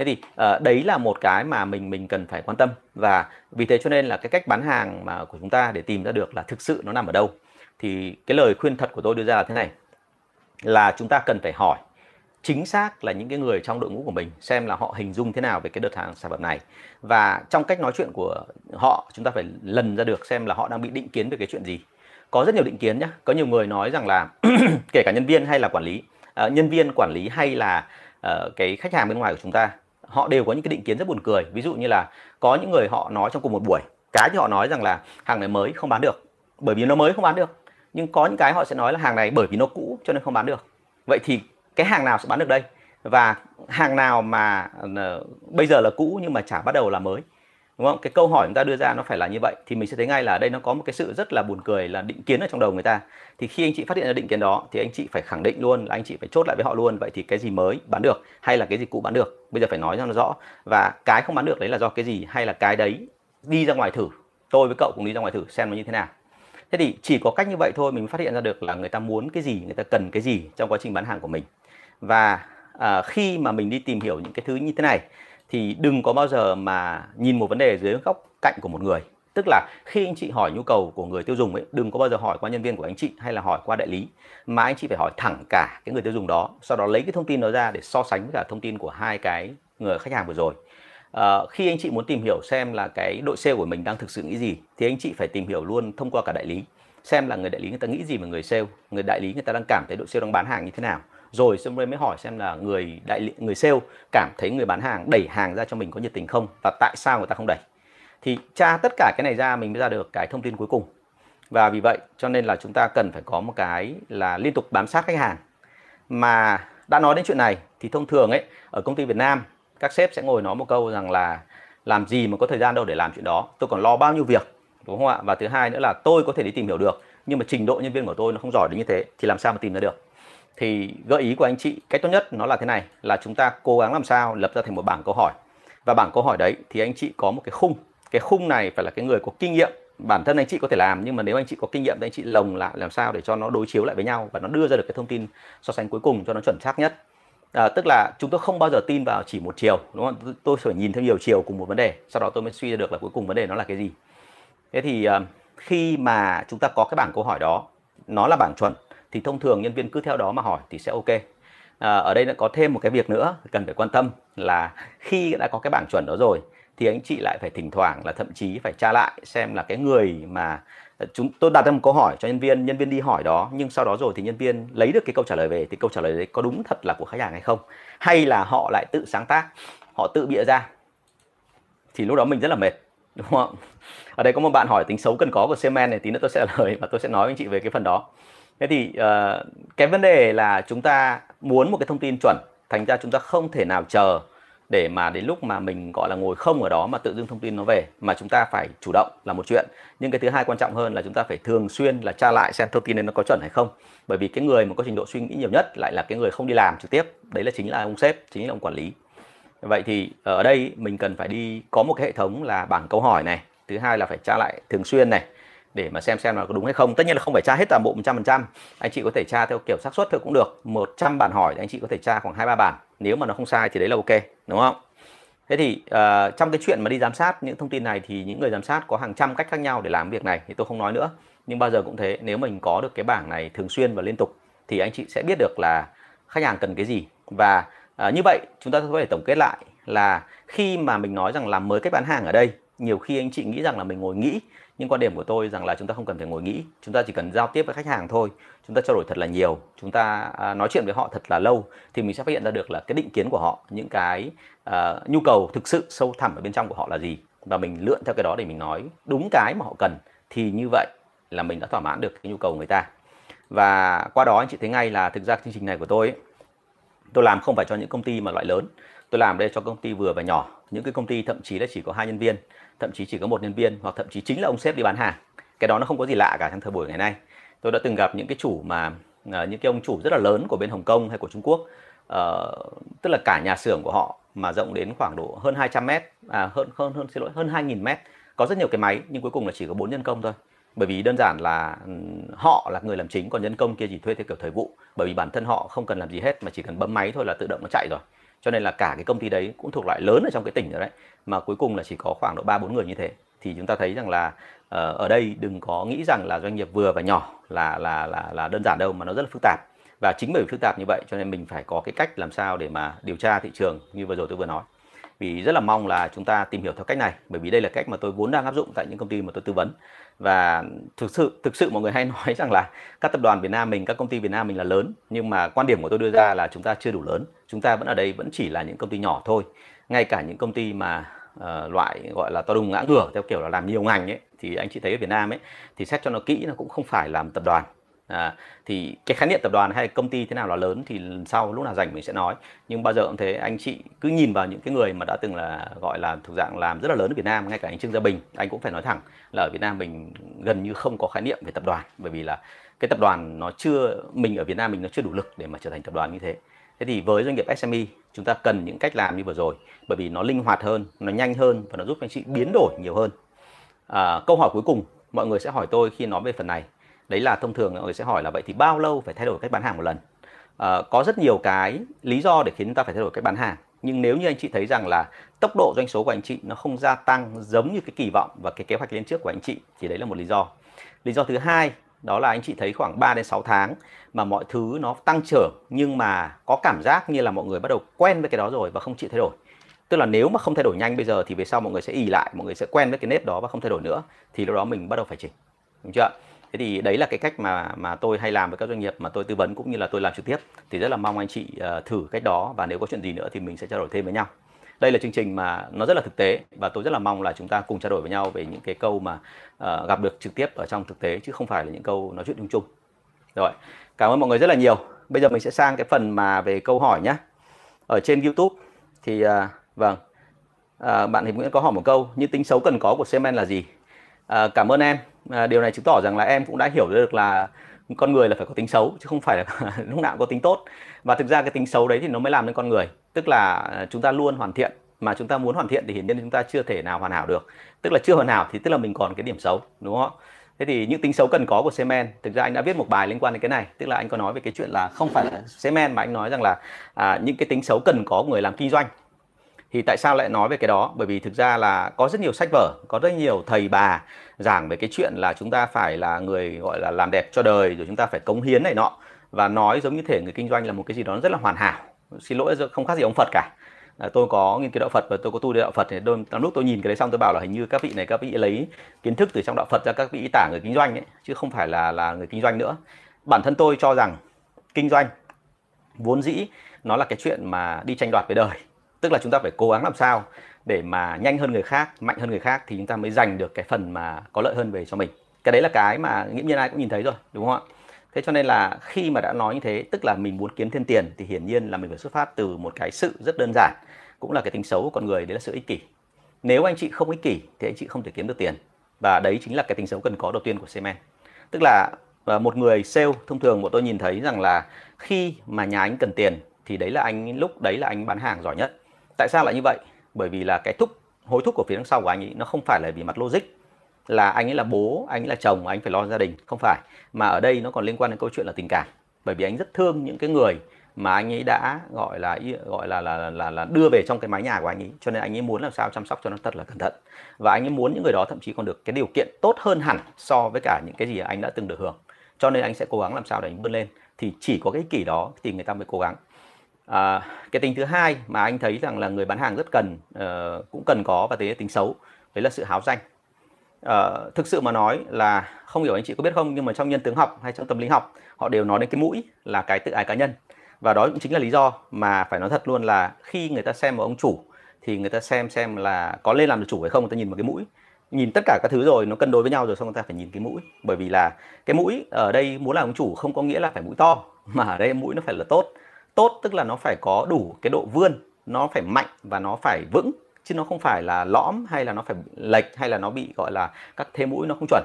thế thì uh, đấy là một cái mà mình mình cần phải quan tâm. Và vì thế cho nên là cái cách bán hàng mà của chúng ta để tìm ra được là thực sự nó nằm ở đâu. Thì cái lời khuyên thật của tôi đưa ra là thế này là chúng ta cần phải hỏi chính xác là những cái người trong đội ngũ của mình xem là họ hình dung thế nào về cái đợt hàng sản phẩm này. Và trong cách nói chuyện của họ chúng ta phải lần ra được xem là họ đang bị định kiến về cái chuyện gì. Có rất nhiều định kiến nhé có nhiều người nói rằng là kể cả nhân viên hay là quản lý uh, nhân viên quản lý hay là uh, cái khách hàng bên ngoài của chúng ta họ đều có những cái định kiến rất buồn cười. Ví dụ như là có những người họ nói trong cùng một buổi, cái thì họ nói rằng là hàng này mới không bán được, bởi vì nó mới không bán được. Nhưng có những cái họ sẽ nói là hàng này bởi vì nó cũ cho nên không bán được. Vậy thì cái hàng nào sẽ bán được đây? Và hàng nào mà ờ, bây giờ là cũ nhưng mà chả bắt đầu là mới? Đúng không? Cái câu hỏi chúng ta đưa ra nó phải là như vậy. Thì mình sẽ thấy ngay là đây nó có một cái sự rất là buồn cười là định kiến ở trong đầu người ta. Thì khi anh chị phát hiện ra định kiến đó thì anh chị phải khẳng định luôn là anh chị phải chốt lại với họ luôn. Vậy thì cái gì mới bán được hay là cái gì cũ bán được? Bây giờ phải nói cho nó rõ. Và cái không bán được đấy là do cái gì hay là cái đấy đi ra ngoài thử? Tôi với cậu cùng đi ra ngoài thử xem nó như thế nào. Thế thì chỉ có cách như vậy thôi mình phát hiện ra được là người ta muốn cái gì người ta cần cái gì trong quá trình bán hàng của mình. Và à, khi mà mình đi tìm hiểu những cái thứ như thế này thì đừng có bao giờ mà nhìn một vấn đề dưới góc cạnh của một người. Tức là khi anh chị hỏi nhu cầu của người tiêu dùng ấy đừng có bao giờ hỏi qua nhân viên của anh chị hay là hỏi qua đại lý. Mà anh chị phải hỏi thẳng cả cái người tiêu dùng đó sau đó lấy cái thông tin đó ra để so sánh với cả thông tin của hai cái người khách hàng vừa rồi. À, khi anh chị muốn tìm hiểu xem là cái đội sale của mình đang thực sự nghĩ gì thì anh chị phải tìm hiểu luôn thông qua cả đại lý xem là người đại lý người ta nghĩ gì về người sale người đại lý người ta đang cảm thấy đội sale đang bán hàng như thế nào rồi xong rồi mới hỏi xem là người đại lý, người sale cảm thấy người bán hàng đẩy hàng ra cho mình có nhiệt tình không và tại sao người ta không đẩy. Thì tra tất cả cái này ra mình mới ra được cái thông tin cuối cùng. Và vì vậy cho nên là chúng ta cần phải có một cái là liên tục bám sát khách hàng. Mà đã nói đến chuyện này thì thông thường ấy, ở công ty Việt Nam, các sếp sẽ ngồi nói một câu rằng là làm gì mà có thời gian đâu để làm chuyện đó. Tôi còn lo bao nhiêu việc, đúng không ạ? Và thứ hai nữa là tôi có thể đi tìm hiểu được, nhưng mà trình độ nhân viên của tôi nó không giỏi đến như thế thì làm sao mà tìm ra được? Thì gợi ý của anh chị cách tốt nhất nó là thế này là chúng ta cố gắng làm sao lập ra thành một bảng câu hỏi. Và bảng câu hỏi đấy thì anh chị có một cái khung. Cái khung này phải là cái người có kinh nghiệm. Bản thân anh chị có thể làm nhưng mà nếu anh chị có kinh nghiệm thì anh chị lồng lại làm sao để cho nó đối chiếu lại với nhau và nó đưa ra được cái thông tin so sánh cuối cùng cho nó chuẩn xác nhất. À, tức là chúng tôi không bao giờ tin vào chỉ một chiều đúng không? Tôi phải nhìn theo nhiều chiều cùng một vấn đề sau đó tôi mới suy ra được là cuối cùng vấn đề nó là cái gì. Thế thì à, khi mà chúng ta có cái bảng câu hỏi đó nó là bảng chuẩn thì thông thường nhân viên cứ theo đó mà hỏi thì sẽ ok. À, ở đây nó có thêm một cái việc nữa cần phải quan tâm là khi đã có cái bảng chuẩn đó rồi thì anh chị lại phải thỉnh thoảng là thậm chí phải tra lại xem là cái người mà chúng tôi đặt ra một câu hỏi cho nhân viên nhân viên đi hỏi đó nhưng sau đó rồi thì nhân viên lấy được cái câu trả lời về thì câu trả lời đấy có đúng thật là của khách hàng hay không? Hay là họ lại tự sáng tác họ tự bịa ra? Thì lúc đó mình rất là mệt đúng không? Ở đây có một bạn hỏi tính xấu cần có của semen này tí nữa tôi sẽ lời và tôi sẽ nói với anh chị về cái phần đó thế thì uh, cái vấn đề là chúng ta muốn một cái thông tin chuẩn thành ra chúng ta không thể nào chờ để mà đến lúc mà mình gọi là ngồi không ở đó mà tự dưng thông tin nó về mà chúng ta phải chủ động là một chuyện. Nhưng cái thứ hai quan trọng hơn là chúng ta phải thường xuyên là tra lại xem thông tin này nó có chuẩn hay không. Bởi vì cái người mà có trình độ suy nghĩ nhiều nhất lại là cái người không đi làm trực tiếp. Đấy là chính là ông sếp chính là ông quản lý. Vậy thì ờ, ở đây mình cần phải đi có một cái hệ thống là bảng câu hỏi này. Thứ hai là phải tra lại thường xuyên này để mà xem xem là có đúng hay không. Tất nhiên là không phải tra hết toàn bộ 100% anh chị có thể tra theo kiểu xác suất thôi cũng được. 100 bản hỏi thì anh chị có thể tra khoảng hai ba bản. Nếu mà nó không sai thì đấy là ok đúng không? Thế thì uh, trong cái chuyện mà đi giám sát những thông tin này thì những người giám sát có hàng trăm cách khác nhau để làm việc này thì tôi không nói nữa. Nhưng bao giờ cũng thế nếu mình có được cái bảng này thường xuyên và liên tục thì anh chị sẽ biết được là khách hàng cần cái gì. Và uh, như vậy chúng ta có thể tổng kết lại là khi mà mình nói rằng làm mới cách bán hàng ở đây nhiều khi anh chị nghĩ rằng là mình ngồi nghĩ nhưng quan điểm của tôi rằng là chúng ta không cần phải ngồi nghĩ chúng ta chỉ cần giao tiếp với khách hàng thôi chúng ta trao đổi thật là nhiều chúng ta à, nói chuyện với họ thật là lâu thì mình sẽ phát hiện ra được là cái định kiến của họ những cái uh, nhu cầu thực sự sâu thẳm ở bên trong của họ là gì. Và mình lượn theo cái đó để mình nói đúng cái mà họ cần thì như vậy là mình đã thỏa mãn được cái nhu cầu của người ta. Và qua đó anh chị thấy ngay là thực ra chương trình này của tôi ấy, tôi làm không phải cho những công ty mà loại lớn. Tôi làm đây cho công ty vừa và nhỏ. Những cái công ty thậm chí là chỉ có hai nhân viên thậm chí chỉ có một nhân viên hoặc thậm chí chính là ông sếp đi bán hàng. Cái đó nó không có gì lạ cả trong thời buổi ngày nay. Tôi đã từng gặp những cái chủ mà uh, những cái ông chủ rất là lớn của bên Hồng Kông hay của Trung Quốc uh, tức là cả nhà xưởng của họ mà rộng đến khoảng độ hơn 200 mét à, hơn hơn hơn xin lỗi hơn 2.000 mét. Có rất nhiều cái máy nhưng cuối cùng là chỉ có bốn nhân công thôi. Bởi vì đơn giản là ừ, họ là người làm chính còn nhân công kia chỉ thuê theo kiểu thời vụ. Bởi vì bản thân họ không cần làm gì hết mà chỉ cần bấm máy thôi là tự động nó chạy rồi cho nên là cả cái công ty đấy cũng thuộc loại lớn ở trong cái tỉnh rồi đấy, mà cuối cùng là chỉ có khoảng độ ba bốn người như thế. Thì chúng ta thấy rằng là ờ, ở đây đừng có nghĩ rằng là doanh nghiệp vừa và nhỏ là là là là đơn giản đâu mà nó rất là phức tạp. Và chính bởi vì phức tạp như vậy cho nên mình phải có cái cách làm sao để mà điều tra thị trường như vừa rồi tôi vừa nói vì rất là mong là chúng ta tìm hiểu theo cách này bởi vì đây là cách mà tôi vốn đang áp dụng tại những công ty mà tôi tư vấn. Và thực sự thực sự mọi người hay nói rằng là các tập đoàn Việt Nam mình các công ty Việt Nam mình là lớn nhưng mà quan điểm của tôi đưa ra là chúng ta chưa đủ lớn. Chúng ta vẫn ở đây vẫn chỉ là những công ty nhỏ thôi. Ngay cả những công ty mà uh, loại gọi là to đùng ngã ngửa theo kiểu là làm nhiều ngành ấy thì anh chị thấy ở Việt Nam ấy thì xét cho nó kỹ nó cũng không phải làm tập đoàn à, thì cái khái niệm tập đoàn hay công ty thế nào là lớn thì sau lúc nào rảnh mình sẽ nói. Nhưng bao giờ cũng thế anh chị cứ nhìn vào những cái người mà đã từng là gọi là thuộc dạng làm rất là lớn ở Việt Nam ngay cả anh Trương Gia Bình anh cũng phải nói thẳng là ở Việt Nam mình gần như không có khái niệm về tập đoàn. Bởi vì là cái tập đoàn nó chưa mình ở Việt Nam mình nó chưa đủ lực để mà trở thành tập đoàn như thế. Thế thì với doanh nghiệp SME chúng ta cần những cách làm như vừa rồi. Bởi vì nó linh hoạt hơn nó nhanh hơn và nó giúp anh chị biến đổi nhiều hơn. À, câu hỏi cuối cùng mọi người sẽ hỏi tôi khi nói về phần này đấy là thông thường mọi người sẽ hỏi là vậy thì bao lâu phải thay đổi cách bán hàng một lần? Ờ, có rất nhiều cái lý do để khiến chúng ta phải thay đổi cách bán hàng. Nhưng nếu như anh chị thấy rằng là tốc độ doanh số của anh chị nó không gia tăng giống như cái kỳ vọng và cái kế hoạch lên trước của anh chị, thì đấy là một lý do. Lý do thứ hai, đó là anh chị thấy khoảng 3 đến 6 tháng mà mọi thứ nó tăng trưởng nhưng mà có cảm giác như là mọi người bắt đầu quen với cái đó rồi và không chịu thay đổi. Tức là nếu mà không thay đổi nhanh bây giờ thì về sau mọi người sẽ ì lại, mọi người sẽ quen với cái nếp đó và không thay đổi nữa, thì lúc đó mình bắt đầu phải chỉnh. Đúng chưa thế thì đấy là cái cách mà mà tôi hay làm với các doanh nghiệp mà tôi tư vấn cũng như là tôi làm trực tiếp. Thì rất là mong anh chị uh, thử cách đó và nếu có chuyện gì nữa thì mình sẽ trao đổi thêm với nhau. Đây là chương trình mà nó rất là thực tế và tôi rất là mong là chúng ta cùng trao đổi với nhau về những cái câu mà uh, gặp được trực tiếp ở trong thực tế chứ không phải là những câu nói chuyện chung chung. Rồi cảm ơn mọi người rất là nhiều. Bây giờ mình sẽ sang cái phần mà về câu hỏi nhé ở trên YouTube thì uh, vâng uh, bạn hiệp Nguyễn có hỏi một câu như tính xấu cần có của semen là gì? Uh, cảm ơn em à, điều này chứng tỏ rằng là em cũng đã hiểu được là con người là phải có tính xấu chứ không phải là lúc nào cũng có tính tốt. Và thực ra cái tính xấu đấy thì nó mới làm nên con người. Tức là à, chúng ta luôn hoàn thiện. Mà chúng ta muốn hoàn thiện thì hiển nhiên chúng ta chưa thể nào hoàn hảo được. Tức là chưa hoàn hảo thì tức là mình còn cái điểm xấu đúng không thế thì những tính xấu cần có của semen thực ra anh đã viết một bài liên quan đến cái này. Tức là anh có nói về cái chuyện là không phải là semen mà anh nói rằng là à, những cái tính xấu cần có của người làm kinh doanh. Thì tại sao lại nói về cái đó? Bởi vì thực ra là có rất nhiều sách vở có rất nhiều thầy bà giảng về cái chuyện là chúng ta phải là người gọi là làm đẹp cho đời rồi chúng ta phải cống hiến này nọ. Và nói giống như thể người kinh doanh là một cái gì đó rất là hoàn hảo. Xin lỗi không khác gì ông Phật cả. À, tôi có nghiên cứu đạo Phật và tôi có tu đạo Phật thì đôi lúc tôi nhìn cái đấy xong tôi bảo là hình như các vị này các vị lấy kiến thức từ trong đạo Phật ra các vị tả người kinh doanh ấy chứ không phải là là người kinh doanh nữa. Bản thân tôi cho rằng kinh doanh vốn dĩ nó là cái chuyện mà đi tranh đoạt với đời tức là chúng ta phải cố gắng làm sao để mà nhanh hơn người khác, mạnh hơn người khác thì chúng ta mới giành được cái phần mà có lợi hơn về cho mình. Cái đấy là cái mà nghiễm nhiên ai cũng nhìn thấy rồi, đúng không ạ? Thế cho nên là khi mà đã nói như thế, tức là mình muốn kiếm thêm tiền thì hiển nhiên là mình phải xuất phát từ một cái sự rất đơn giản, cũng là cái tính xấu của con người, đấy là sự ích kỷ. Nếu anh chị không ích kỷ thì anh chị không thể kiếm được tiền, và đấy chính là cái tính xấu cần có đầu tiên của semen tức là ờ, một người sale thông thường bọn tôi nhìn thấy rằng là khi mà nhà anh cần tiền thì đấy là anh, lúc đấy là anh bán hàng giỏi nhất. Tại sao lại như vậy? Bởi vì là cái thúc hối thúc của phía đằng sau của anh ấy nó không phải là vì mặt logic. Là anh ấy là bố anh ấy là chồng anh phải lo gia đình. Không phải. Mà ở đây nó còn liên quan đến câu chuyện là tình cảm. Bởi vì anh rất thương những cái người mà anh ấy đã gọi là gọi là là là, là đưa về trong cái mái nhà của anh ấy cho nên anh ấy muốn làm sao chăm sóc cho nó thật là cẩn thận. Và anh ấy muốn những người đó thậm chí còn được cái điều kiện tốt hơn hẳn so với cả những cái gì anh đã từng được hưởng. Cho nên anh sẽ cố gắng làm sao để anh vươn lên. Thì chỉ có cái kỷ đó thì người ta mới cố gắng à, cái tính thứ hai mà anh thấy rằng là người bán hàng rất cần uh, cũng cần có và đấy là tính xấu đấy là sự háo danh. Uh, thực sự mà nói là không hiểu anh chị có biết không nhưng mà trong nhân tướng học hay trong tâm lý học họ đều nói đến cái mũi là cái tự ái cá nhân. Và đó cũng chính là lý do mà phải nói thật luôn là khi người ta xem một ông chủ thì người ta xem xem là có lên làm được chủ hay không người ta nhìn vào cái mũi. Nhìn tất cả các thứ rồi nó cân đối với nhau rồi xong người ta phải nhìn cái mũi. Bởi vì là cái mũi ở đây muốn làm ông chủ không có nghĩa là phải mũi to mà ở đây mũi nó phải là tốt tốt tức là nó phải có đủ cái độ vươn nó phải mạnh và nó phải vững chứ nó không phải là lõm hay là nó phải lệch hay là nó bị gọi là các thế mũi nó không chuẩn.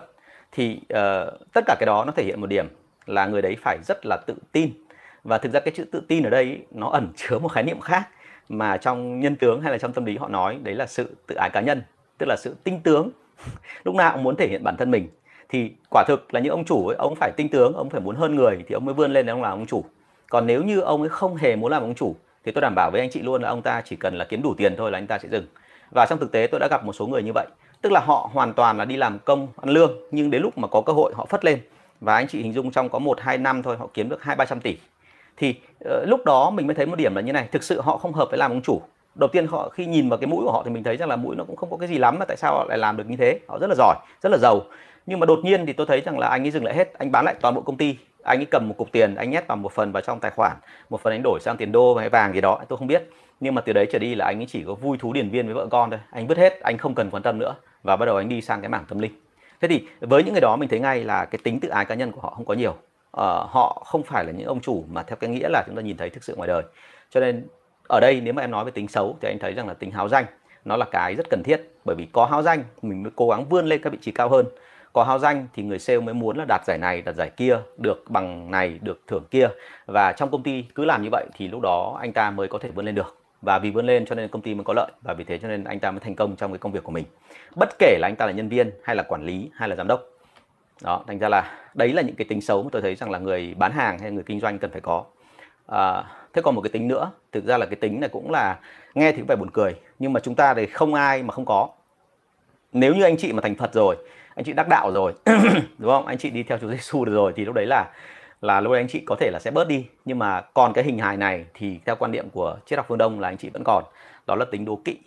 Thì uh, tất cả cái đó nó thể hiện một điểm là người đấy phải rất là tự tin. Và thực ra cái chữ tự tin ở đây nó ẩn chứa một khái niệm khác mà trong nhân tướng hay là trong tâm lý họ nói đấy là sự tự ái cá nhân tức là sự tinh tướng. Lúc nào cũng muốn thể hiện bản thân mình. Thì quả thực là những ông chủ ấy ông phải tinh tướng ông phải muốn hơn người thì ông mới vươn lên để ông làm ông chủ còn nếu như ông ấy không hề muốn làm ông chủ thì tôi đảm bảo với anh chị luôn là ông ta chỉ cần là kiếm đủ tiền thôi là anh ta sẽ dừng. Và trong thực tế tôi đã gặp một số người như vậy. Tức là họ hoàn toàn là đi làm công ăn lương nhưng đến lúc mà có cơ hội họ phất lên. Và anh chị hình dung trong có một hai năm thôi họ kiếm được hai ba trăm tỷ. Thì uh, lúc đó mình mới thấy một điểm là như này thực sự họ không hợp với làm ông chủ. Đầu tiên họ khi nhìn vào cái mũi của họ thì mình thấy rằng là mũi nó cũng không có cái gì lắm mà tại sao họ lại làm được như thế. Họ rất là giỏi rất là giàu. Nhưng mà đột nhiên thì tôi thấy rằng là anh ấy dừng lại hết anh bán lại toàn bộ công ty anh ấy cầm một cục tiền anh nhét vào một phần vào trong tài khoản. Một phần anh đổi sang tiền đô hay vàng gì đó tôi không biết. Nhưng mà từ đấy trở đi là anh ấy chỉ có vui thú điển viên với vợ con thôi. Anh vứt hết anh không cần quan tâm nữa. Và bắt đầu anh đi sang cái mảng tâm linh. Thế thì với những người đó mình thấy ngay là cái tính tự ái cá nhân của họ không có nhiều. Ờ, họ không phải là những ông chủ mà theo cái nghĩa là chúng ta nhìn thấy thực sự ngoài đời. Cho nên ở đây nếu mà em nói về tính xấu thì anh thấy rằng là tính háo danh nó là cái rất cần thiết. Bởi vì có háo danh mình mới cố gắng vươn lên các vị trí cao hơn có hao danh thì người sale mới muốn là đạt giải này đạt giải kia được bằng này được thưởng kia. Và trong công ty cứ làm như vậy thì lúc đó anh ta mới có thể vươn lên được. Và vì vươn lên cho nên công ty mới có lợi và vì thế cho nên anh ta mới thành công trong cái công việc của mình. Bất kể là anh ta là nhân viên hay là quản lý hay là giám đốc. Đó thành ra là đấy là những cái tính xấu mà tôi thấy rằng là người bán hàng hay người kinh doanh cần phải có. À, thế còn một cái tính nữa thực ra là cái tính này cũng là nghe thì cũng phải buồn cười nhưng mà chúng ta thì không ai mà không có. Nếu như anh chị mà thành thật rồi anh chị đắc đạo rồi đúng không? Anh chị đi theo Chúa Giêsu được rồi thì lúc đấy là là lúc đấy anh chị có thể là sẽ bớt đi. Nhưng mà còn cái hình hài này thì theo quan điểm của triết học phương Đông là anh chị vẫn còn đó là tính đố kỵ.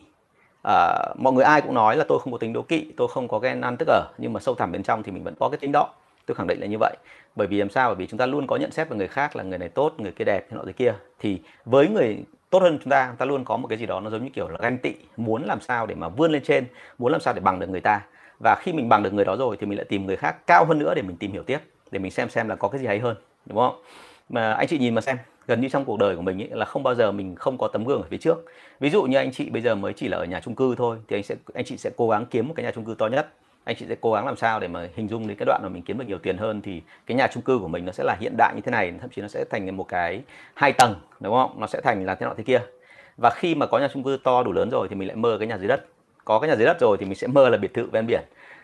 À, mọi người ai cũng nói là tôi không có tính đố kỵ tôi không có ghen ăn tức ở nhưng mà sâu thẳm bên trong thì mình vẫn có cái tính đó. Tôi khẳng định là như vậy. Bởi vì làm sao? Bởi vì chúng ta luôn có nhận xét về người khác là người này tốt người kia đẹp thế nọ thế kia. Thì với người tốt hơn chúng ta chúng ta luôn có một cái gì đó nó giống như kiểu là ganh tị muốn làm sao để mà vươn lên trên muốn làm sao để bằng được người ta và khi mình bằng được người đó rồi thì mình lại tìm người khác cao hơn nữa để mình tìm hiểu tiếp để mình xem xem là có cái gì hay hơn đúng không? Mà anh chị nhìn mà xem gần như trong cuộc đời của mình ấy, là không bao giờ mình không có tấm gương ở phía trước. Ví dụ như anh chị bây giờ mới chỉ là ở nhà chung cư thôi thì anh sẽ anh chị sẽ cố gắng kiếm một cái nhà chung cư to nhất. Anh chị sẽ cố gắng làm sao để mà hình dung đến cái đoạn mà mình kiếm được nhiều tiền hơn thì cái nhà chung cư của mình nó sẽ là hiện đại như thế này thậm chí nó sẽ thành một cái hai tầng đúng không? Nó sẽ thành là thế nọ thế kia. Và khi mà có nhà chung cư to đủ lớn rồi thì mình lại mơ cái nhà dưới đất có cái nhà dưới đất rồi thì mình sẽ mơ là biệt thự ven biển.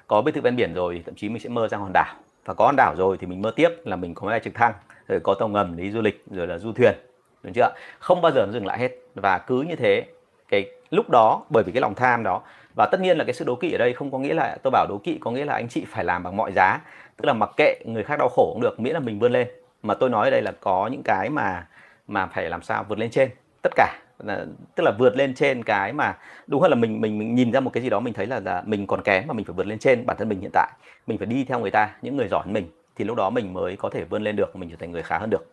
Có biệt thự ven biển rồi, thậm chí mình sẽ mơ sang hòn đảo. Và có hòn đảo rồi thì mình mơ tiếp là mình có máy bay trực thăng, rồi có tàu ngầm đi du lịch, rồi là du thuyền. Đúng chưa không bao giờ nó dừng lại hết. Và cứ như thế, cái lúc đó, bởi vì cái lòng tham đó, và tất nhiên là cái sự đố kỵ ở đây không có nghĩa là, tôi bảo đố kỵ có nghĩa là anh chị phải làm bằng mọi giá. Tức là mặc kệ người khác đau khổ cũng được, miễn là mình vươn lên. Mà tôi nói ở đây là có những cái mà mà phải làm sao vượt lên trên, tất cả là, tức là vượt lên trên cái mà đúng hơn là mình mình mình nhìn ra một cái gì đó mình thấy là, là mình còn kém mà mình phải vượt lên trên bản thân mình hiện tại mình phải đi theo người ta những người giỏi hơn mình thì lúc đó mình mới có thể vươn lên được mình trở thành người khá hơn được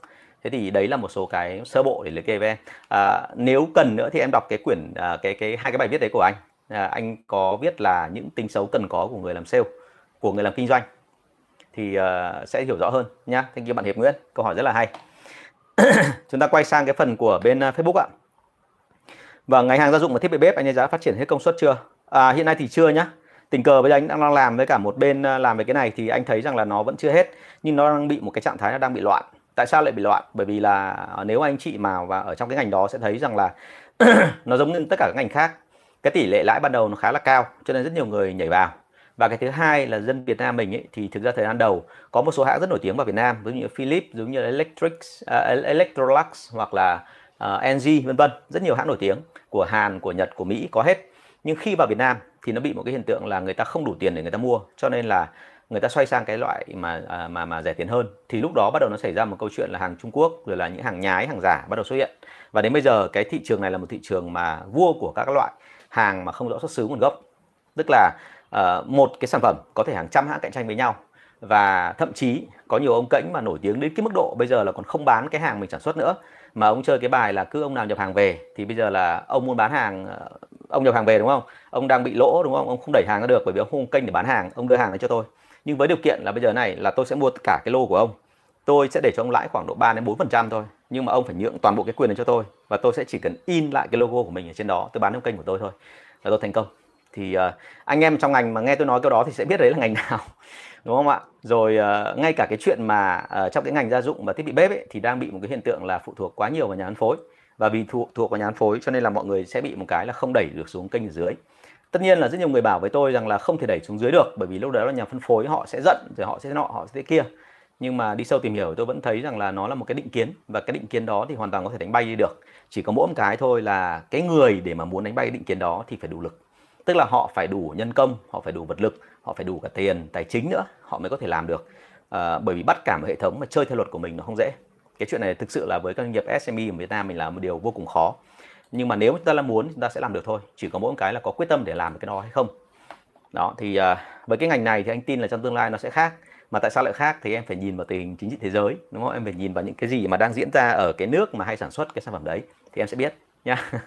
thế thì đấy là một số cái sơ bộ để liệt kê với em à, nếu cần nữa thì em đọc cái quyển à, cái cái hai cái bài viết đấy của anh à, anh có viết là những tính xấu cần có của người làm sale của người làm kinh doanh thì uh, sẽ hiểu rõ hơn nhá. Thank you bạn Hiệp Nguyễn. Câu hỏi rất là hay. Chúng ta quay sang cái phần của bên uh, Facebook ạ. Và ngành hàng gia dụng và thiết bị bếp anh ấy đã phát triển hết công suất chưa? À, hiện nay thì chưa nhá. Tình cờ bây giờ anh đang làm với cả một bên à, làm về cái này thì anh thấy rằng là nó vẫn chưa hết nhưng nó đang bị một cái trạng thái nó đang bị loạn. Tại sao lại bị loạn? Bởi vì là à, nếu anh chị mà và ở trong cái ngành đó sẽ thấy rằng là nó giống như tất cả các ngành khác cái tỷ lệ lãi ban đầu nó khá là cao cho nên rất nhiều người nhảy vào và cái thứ hai là dân Việt Nam mình ấy, thì thực ra thời gian đầu có một số hãng rất nổi tiếng vào Việt Nam giống như Philips giống như Electric uh, à, Electrolux hoặc là Ờ, uh, NG vân vân. Rất nhiều hãng nổi tiếng của Hàn của Nhật của Mỹ có hết. Nhưng khi vào Việt Nam thì nó bị một cái hiện tượng là người ta không đủ tiền để người ta mua. Cho nên là người ta xoay sang cái loại mà à, mà mà rẻ tiền hơn. Thì lúc đó bắt đầu nó xảy ra một câu chuyện là hàng Trung Quốc rồi là những hàng nhái hàng giả bắt đầu xuất hiện. Và đến bây giờ cái thị trường này là một thị trường mà vua của các loại hàng mà không rõ xuất xứ nguồn gốc. Tức là uh, một cái sản phẩm có thể hàng trăm hãng cạnh tranh với nhau. Và thậm chí có nhiều ông cảnh mà nổi tiếng đến cái mức độ bây giờ là còn không bán cái hàng mình sản xuất nữa mà ông chơi cái bài là cứ ông nào nhập hàng về thì bây giờ là ông muốn bán hàng ờ, ông nhập hàng về đúng không? Ông đang bị lỗ đúng không? Ông không đẩy hàng ra được bởi vì ông không kênh để bán hàng ông đưa hàng đến cho tôi. Nhưng với điều kiện là bây giờ này là tôi sẽ mua cả cái lô của ông. Tôi sẽ để cho ông lãi khoảng độ 3 đến 4 phần trăm thôi nhưng mà ông phải nhượng toàn bộ cái quyền này cho tôi và tôi sẽ chỉ cần in lại cái logo của mình ở trên đó tôi bán trong kênh của tôi thôi là tôi thành công. Thì uh, anh em trong ngành mà nghe tôi nói cái đó thì sẽ biết đấy là ngành nào đúng không ạ? Rồi uh, ngay cả cái chuyện mà uh, trong cái ngành gia dụng và thiết bị bếp ấy, thì đang bị một cái hiện tượng là phụ thuộc quá nhiều vào nhà phân phối. Và vì thuộc thuộc vào nhà phân phối cho nên là mọi người sẽ bị một cái là không đẩy được xuống kênh ở dưới. Tất nhiên là rất nhiều người bảo với tôi rằng là không thể đẩy xuống dưới được bởi vì lúc đó là nhà phân phối họ sẽ giận rồi họ sẽ nọ họ sẽ thế kia. Nhưng mà đi sâu tìm hiểu tôi vẫn thấy rằng là nó là một cái định kiến và cái định kiến đó thì hoàn toàn có thể đánh bay đi được. Chỉ có mỗi một cái thôi là cái người để mà muốn đánh bay cái định kiến đó thì phải đủ lực tức là họ phải đủ nhân công họ phải đủ vật lực họ phải đủ cả tiền tài chính nữa họ mới có thể làm được. À, bởi vì bắt cả một hệ thống mà chơi theo luật của mình nó không dễ. Cái chuyện này thực sự là với các doanh nghiệp SME ở Việt Nam mình là một điều vô cùng khó. Nhưng mà nếu chúng ta là muốn chúng ta sẽ làm được thôi. Chỉ có mỗi cái là có quyết tâm để làm cái đó hay không. Đó thì à, với cái ngành này thì anh tin là trong tương lai nó sẽ khác. Mà tại sao lại khác thì em phải nhìn vào tình hình chính trị thế giới đúng không? Em phải nhìn vào những cái gì mà đang diễn ra ở cái nước mà hay sản xuất cái sản phẩm đấy thì em sẽ biết nhá.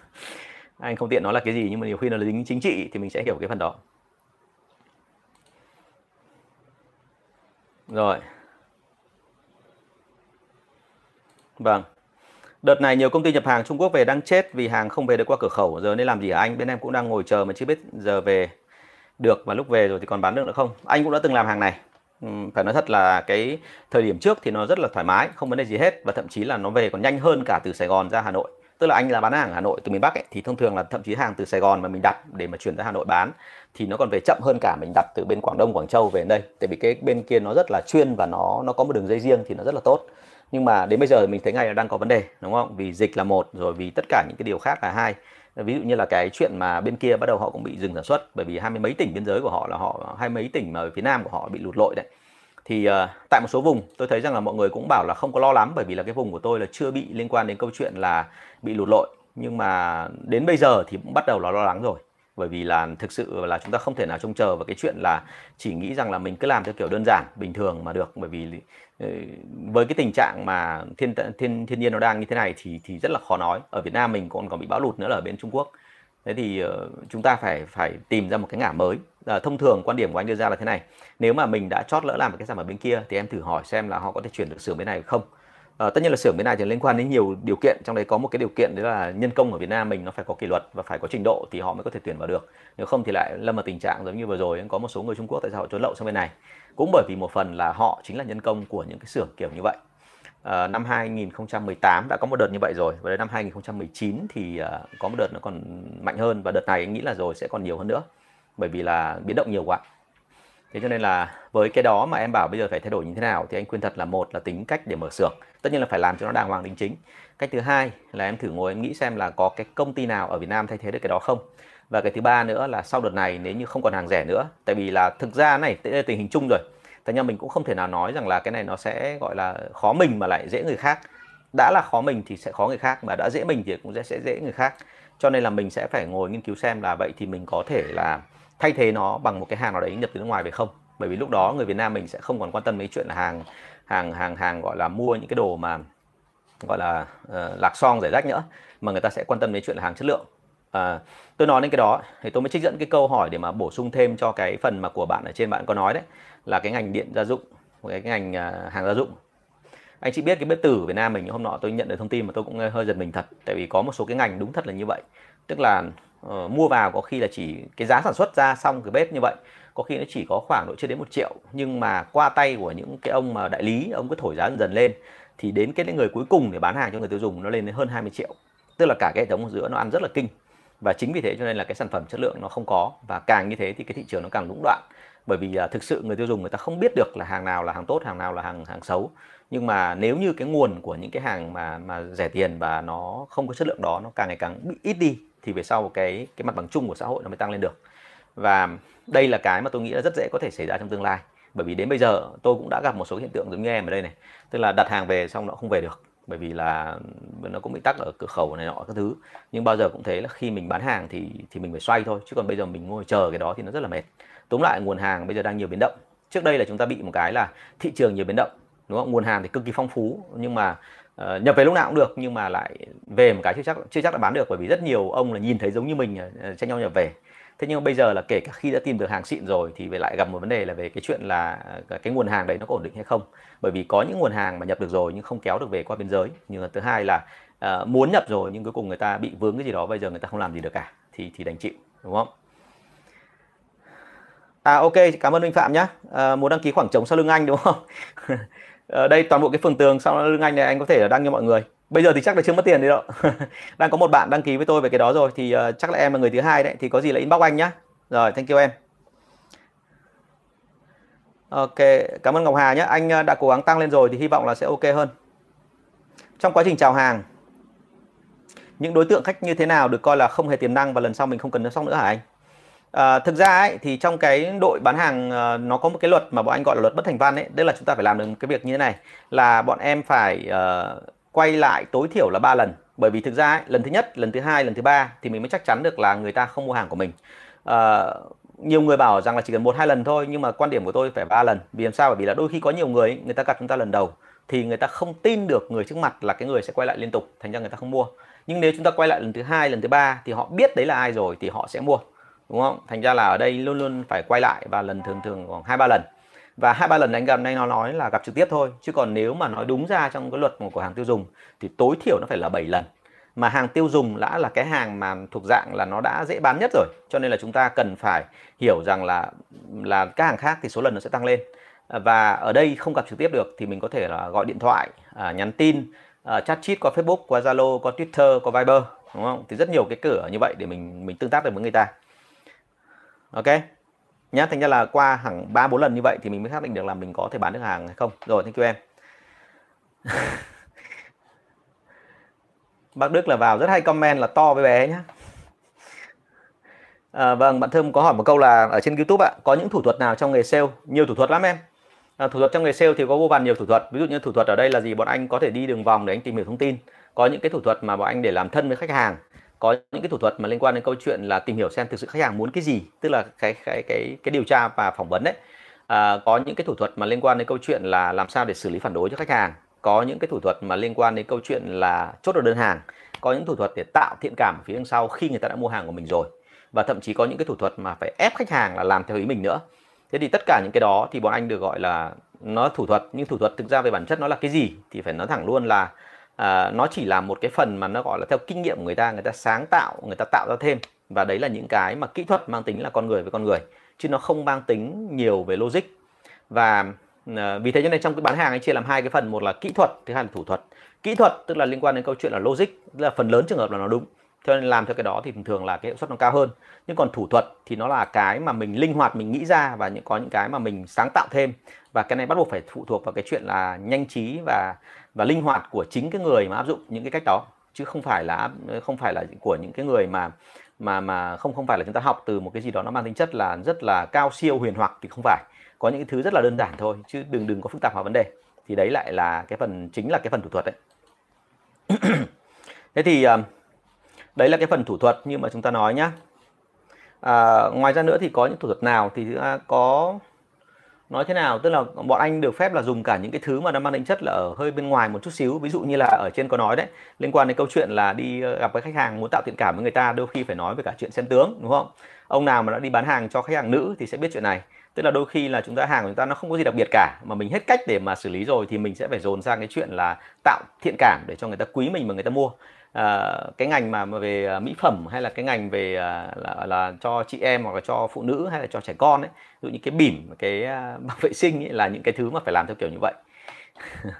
anh không tiện nói là cái gì nhưng mà nhiều khi nó là chính trị thì mình sẽ hiểu cái phần đó rồi vâng Đợt này nhiều công ty nhập hàng Trung Quốc về đang chết vì hàng không về được qua cửa khẩu. Giờ nên làm gì hả anh? Bên em cũng đang ngồi chờ mà chưa biết giờ về được và lúc về rồi thì còn bán được nữa không? Anh cũng đã từng làm hàng này. Ừ, phải nói thật là cái thời điểm trước thì nó rất là thoải mái, không vấn đề gì hết và thậm chí là nó về còn nhanh hơn cả từ Sài Gòn ra Hà Nội. Tức là anh là bán hàng ở Hà Nội từ miền Bắc ấy, thì thông thường là thậm chí hàng từ Sài Gòn mà mình đặt để mà chuyển ra Hà Nội bán thì nó còn về chậm hơn cả mình đặt từ bên Quảng Đông, Quảng Châu về đây. Tại vì cái bên kia nó rất là chuyên và nó nó có một đường dây riêng thì nó rất là tốt. Nhưng mà đến bây giờ mình thấy ngay là đang có vấn đề đúng không? Vì dịch là một rồi vì tất cả những cái điều khác là hai. Ví dụ như là cái chuyện mà bên kia bắt đầu họ cũng bị dừng sản xuất bởi vì hai mươi mấy tỉnh biên giới của họ là họ hai mấy tỉnh mà ở phía nam của họ bị lụt lội đấy thì uh, tại một số vùng tôi thấy rằng là mọi người cũng bảo là không có lo lắm bởi vì là cái vùng của tôi là chưa bị liên quan đến câu chuyện là bị lụt lội. Nhưng mà đến bây giờ thì cũng bắt đầu là lo lắng rồi. Bởi vì là thực sự là chúng ta không thể nào trông chờ vào cái chuyện là chỉ nghĩ rằng là mình cứ làm theo kiểu đơn giản bình thường mà được. Bởi vì ờ, với cái tình trạng mà thiên thiên thiên nhiên nó đang như thế này thì thì rất là khó nói. Ở Việt Nam mình còn còn bị bão lụt nữa là ở bên Trung Quốc thế thì uh, chúng ta phải phải tìm ra một cái ngả mới. À, thông thường quan điểm của anh đưa ra là thế này nếu mà mình đã chót lỡ làm một cái sản phẩm bên kia thì em thử hỏi xem là họ có thể chuyển được xưởng bên này không. À, tất nhiên là xưởng bên này thì liên quan đến nhiều điều kiện trong đấy có một cái điều kiện đấy là nhân công ở Việt Nam mình nó phải có kỷ luật và phải có trình độ thì họ mới có thể tuyển vào được. Nếu không thì lại lâm vào tình trạng giống như vừa rồi có một số người Trung Quốc tại sao họ trốn lậu sang bên này. Cũng bởi vì một phần là họ chính là nhân công của những cái xưởng kiểu như vậy uh, năm 2018 đã có một đợt như vậy rồi. Và đến năm 2019 thì uh, có một đợt nó còn mạnh hơn. Và đợt này anh nghĩ là rồi sẽ còn nhiều hơn nữa. Bởi vì là biến động nhiều quá. Thế cho nên là với cái đó mà em bảo bây giờ phải thay đổi như thế nào thì anh khuyên thật là một là tính cách để mở xưởng. Tất nhiên là phải làm cho nó đàng hoàng đính chính. Cách thứ hai là em thử ngồi em nghĩ xem là có cái công ty nào ở Việt Nam thay thế được cái đó không? Và cái thứ ba nữa là sau đợt này nếu như không còn hàng rẻ nữa tại vì là thực ra này tình hình chung rồi thành ra mình cũng không thể nào nói rằng là cái này nó sẽ gọi là khó mình mà lại dễ người khác. Đã là khó mình thì sẽ khó người khác mà đã dễ mình thì cũng sẽ sẽ dễ người khác. Cho nên là mình sẽ phải ngồi nghiên cứu xem là vậy thì mình có thể là thay thế nó bằng một cái hàng nào đấy nhập từ nước ngoài về không? Bởi vì lúc đó người Việt Nam mình sẽ không còn quan tâm mấy chuyện là hàng hàng hàng hàng gọi là mua những cái đồ mà gọi là uh, lạc son giải rác nữa mà người ta sẽ quan tâm đến chuyện là hàng chất lượng. À, tôi nói đến cái đó thì tôi mới trích dẫn cái câu hỏi để mà bổ sung thêm cho cái phần mà của bạn ở trên bạn có nói đấy là cái ngành điện gia dụng cái, cái ngành à, hàng gia dụng. Anh chị biết cái bếp tử Việt Nam mình hôm nọ tôi nhận được thông tin mà tôi cũng à, hơi giật mình thật tại vì có một số cái ngành đúng thật là như vậy. Tức là uh, mua vào có khi là chỉ cái giá sản xuất ra xong cái bếp như vậy có khi nó chỉ có khoảng độ chưa đến một triệu. Nhưng mà qua tay của những cái ông mà đại lý ông cứ thổi giá dần dần lên thì đến cái người cuối cùng để bán hàng cho người tiêu dùng nó lên đến hơn 20 triệu. Tức là cả cái hệ thống ở giữa nó ăn rất là kinh. Và chính vì thế cho nên là cái sản phẩm chất lượng nó không có. Và càng như thế thì cái thị trường nó càng lũng đoạn bởi vì là thực sự người tiêu dùng người ta không biết được là hàng nào là hàng tốt, hàng nào là hàng hàng xấu. Nhưng mà nếu như cái nguồn của những cái hàng mà mà rẻ tiền và nó không có chất lượng đó, nó càng ngày càng bị ít đi, thì về sau cái cái mặt bằng chung của xã hội nó mới tăng lên được. Và đây là cái mà tôi nghĩ là rất dễ có thể xảy ra trong tương lai. Bởi vì đến bây giờ tôi cũng đã gặp một số hiện tượng giống như em ở đây này. Tức là đặt hàng về xong nó không về được. Bởi vì là nó cũng bị tắc ở cửa khẩu này nọ các thứ. Nhưng bao giờ cũng thế là khi mình bán hàng thì thì mình phải xoay thôi. Chứ còn bây giờ mình ngồi chờ cái đó thì nó rất là mệt tóm lại nguồn hàng bây giờ đang nhiều biến động. Trước đây là chúng ta bị một cái là thị trường nhiều biến động đúng không? Nguồn hàng thì cực kỳ phong phú nhưng mà uh, nhập về lúc nào cũng được nhưng mà lại về một cái chưa chắc chưa chắc là bán được bởi vì rất nhiều ông là nhìn thấy giống như mình uh, tranh nhau nhập về. Thế nhưng bây giờ là kể cả khi đã tìm được hàng xịn rồi thì về lại gặp một vấn đề là về cái chuyện là cái nguồn hàng đấy nó có ổn định hay không. Bởi vì có những nguồn hàng mà nhập được rồi nhưng không kéo được về qua biên giới. Nhưng mà thứ hai là uh, muốn nhập rồi nhưng cuối cùng người ta bị vướng cái gì đó bây giờ người ta không làm gì được cả thì thì đành chịu đúng không? À ok, cảm ơn Minh Phạm nhé. À, ờ, muốn đăng ký khoảng trống sau lưng anh đúng không? ở ờ, đây toàn bộ cái phần tường sau lưng anh này anh có thể là đăng cho mọi người. Bây giờ thì chắc là chưa mất tiền đấy đâu. Đang có một bạn đăng ký với tôi về cái đó rồi thì uh, chắc là em là người thứ hai đấy thì có gì là inbox anh nhá. Rồi thank you em. Ok cảm ơn ngọc hà nhé anh đã cố gắng tăng lên rồi thì hy vọng là sẽ ok hơn. Trong quá trình chào hàng những đối tượng khách như thế nào được coi là không hề tiềm năng và lần sau mình không cần chăm sóc nữa hả anh? À, thực ra ấy, thì trong cái đội bán hàng uh, nó có một cái luật mà bọn anh gọi là luật bất thành văn ấy, tức là chúng ta phải làm được cái việc như thế này là bọn em phải uh, quay lại tối thiểu là ba lần. Bởi vì thực ra ấy, lần thứ nhất, lần thứ hai, lần thứ ba thì mình mới chắc chắn được là người ta không mua hàng của mình. Uh, nhiều người bảo rằng là chỉ cần một hai lần thôi nhưng mà quan điểm của tôi phải ba lần. Vì làm sao? Bởi vì là đôi khi có nhiều người ấy, người ta gặp chúng ta lần đầu thì người ta không tin được người trước mặt là cái người sẽ quay lại liên tục thành ra người ta không mua. Nhưng nếu chúng ta quay lại lần thứ hai lần thứ ba thì họ biết đấy là ai rồi thì họ sẽ mua đúng không? Thành ra là ở đây luôn luôn phải quay lại và lần thường thường khoảng hai ba lần. Và hai ba lần anh gặp đây nó nói là gặp trực tiếp thôi. Chứ còn nếu mà nói đúng ra trong cái luật của hàng tiêu dùng thì tối thiểu nó phải là 7 lần. Mà hàng tiêu dùng đã là cái hàng mà thuộc dạng là nó đã dễ bán nhất rồi. Cho nên là chúng ta cần phải hiểu rằng là là các hàng khác thì số lần nó sẽ tăng lên. Và ở đây không gặp trực tiếp được thì mình có thể là gọi điện thoại à, nhắn tin à, chat chít qua Facebook qua Zalo qua Twitter qua Viber đúng không? Thì rất nhiều cái cửa như vậy để mình mình tương tác được với người ta ok. Nhá thành ra là qua hàng ba bốn lần như vậy thì mình mới xác định được là mình có thể bán được hàng hay không. Rồi thank you em. Bác Đức là vào rất hay comment là to với bé nhá. À, vâng bạn Thơm có hỏi một câu là ở trên YouTube ạ có những thủ thuật nào trong nghề sale? Nhiều thủ thuật lắm em. À, thủ thuật trong nghề sale thì có vô vàn nhiều thủ thuật. Ví dụ như thủ thuật ở đây là gì? Bọn anh có thể đi đường vòng để anh tìm hiểu thông tin. Có những cái thủ thuật mà bọn anh để làm thân với khách hàng có những cái thủ thuật mà liên quan đến câu chuyện là tìm hiểu xem thực sự khách hàng muốn cái gì tức là cái cái cái cái điều tra và phỏng vấn đấy. À, có những cái thủ thuật mà liên quan đến câu chuyện là làm sao để xử lý phản đối cho khách hàng. Có những cái thủ thuật mà liên quan đến câu chuyện là chốt được đơn hàng. Có những thủ thuật để tạo thiện cảm phía đằng sau khi người ta đã mua hàng của mình rồi. Và thậm chí có những cái thủ thuật mà phải ép khách hàng là làm theo ý mình nữa. Thế thì tất cả những cái đó thì bọn anh được gọi là nó thủ thuật. Nhưng thủ thuật thực ra về bản chất nó là cái gì thì phải nói thẳng luôn là à, nó chỉ là một cái phần mà nó gọi là theo kinh nghiệm của người ta người ta sáng tạo người ta tạo ra thêm. Và đấy là những cái mà kỹ thuật mang tính là con người với con người chứ nó không mang tính nhiều về logic. Và à, vì thế cho nên trong cái bán hàng anh chia làm hai cái phần một là kỹ thuật thứ hai là thủ thuật. Kỹ thuật tức là liên quan đến câu chuyện là logic tức là phần lớn trường hợp là nó đúng. Cho nên làm theo cái đó thì thường thường là cái hiệu suất nó cao hơn. Nhưng còn thủ thuật thì nó là cái mà mình linh hoạt mình nghĩ ra và những có những cái mà mình sáng tạo thêm. Và cái này bắt buộc phải phụ thuộc vào cái chuyện là nhanh trí và và linh hoạt của chính cái người mà áp dụng những cái cách đó chứ không phải là không phải là của những cái người mà mà mà không không phải là chúng ta học từ một cái gì đó nó mang tính chất là rất là cao siêu huyền hoặc thì không phải. Có những cái thứ rất là đơn giản thôi chứ đừng đừng có phức tạp hóa vấn đề. Thì đấy lại là cái phần chính là cái phần thủ thuật đấy. Thế thì ờ, đấy là cái phần thủ thuật như mà chúng ta nói nhá. À, ngoài ra nữa thì có những thủ thuật nào thì à, có nói thế nào? Tức là bọn anh được phép là dùng cả những cái thứ mà nó mang tính chất là ở hơi bên ngoài một chút xíu. Ví dụ như là ở trên có nói đấy, liên quan đến câu chuyện là đi ờ, gặp với khách hàng muốn tạo thiện cảm với người ta, đôi khi phải nói về cả chuyện xem tướng, đúng không? Ông nào mà đã đi bán hàng cho khách hàng nữ thì sẽ biết chuyện này tức là đôi khi là chúng ta hàng của chúng ta nó không có gì đặc biệt cả mà mình hết cách để mà xử lý rồi thì mình sẽ phải dồn sang cái chuyện là tạo thiện cảm để cho người ta quý mình mà người ta mua. À, cái ngành mà, mà về à, mỹ phẩm hay là cái ngành về à, là, là cho chị em hoặc là cho phụ nữ hay là cho trẻ con ấy ví dụ như cái bỉm cái à, bằng vệ sinh ấy, là những cái thứ mà phải làm theo kiểu như vậy.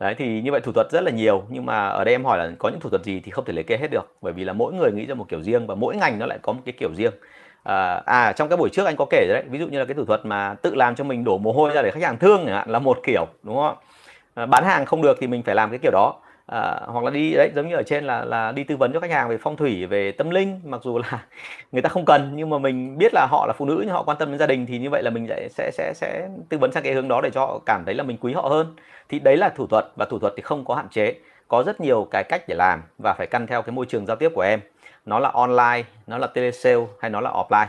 Đấy thì như vậy thủ thuật rất là nhiều nhưng mà ở đây em hỏi là có những thủ thuật gì thì không thể liệt kê hết được bởi vì là mỗi người nghĩ ra một kiểu riêng và mỗi ngành nó lại có một cái kiểu riêng à, à trong cái buổi trước anh có kể đấy. Ví dụ như là cái thủ thuật mà tự làm cho mình đổ mồ hôi ra để khách hàng thương là một kiểu đúng không à, bán hàng không được thì mình phải làm cái kiểu đó. À, hoặc là đi đấy giống như ở trên là là đi tư vấn cho khách hàng về phong thủy về tâm linh mặc dù là người ta không cần nhưng mà mình biết là họ là phụ nữ nhưng họ quan tâm đến gia đình thì như vậy là mình sẽ sẽ sẽ sẽ tư vấn sang cái hướng đó để cho họ cảm thấy là mình quý họ hơn. Thì đấy là thủ thuật và thủ thuật thì không có hạn chế. Có rất nhiều cái cách để làm và phải căn theo cái môi trường giao tiếp của em nó là online nó là telesale hay nó là offline.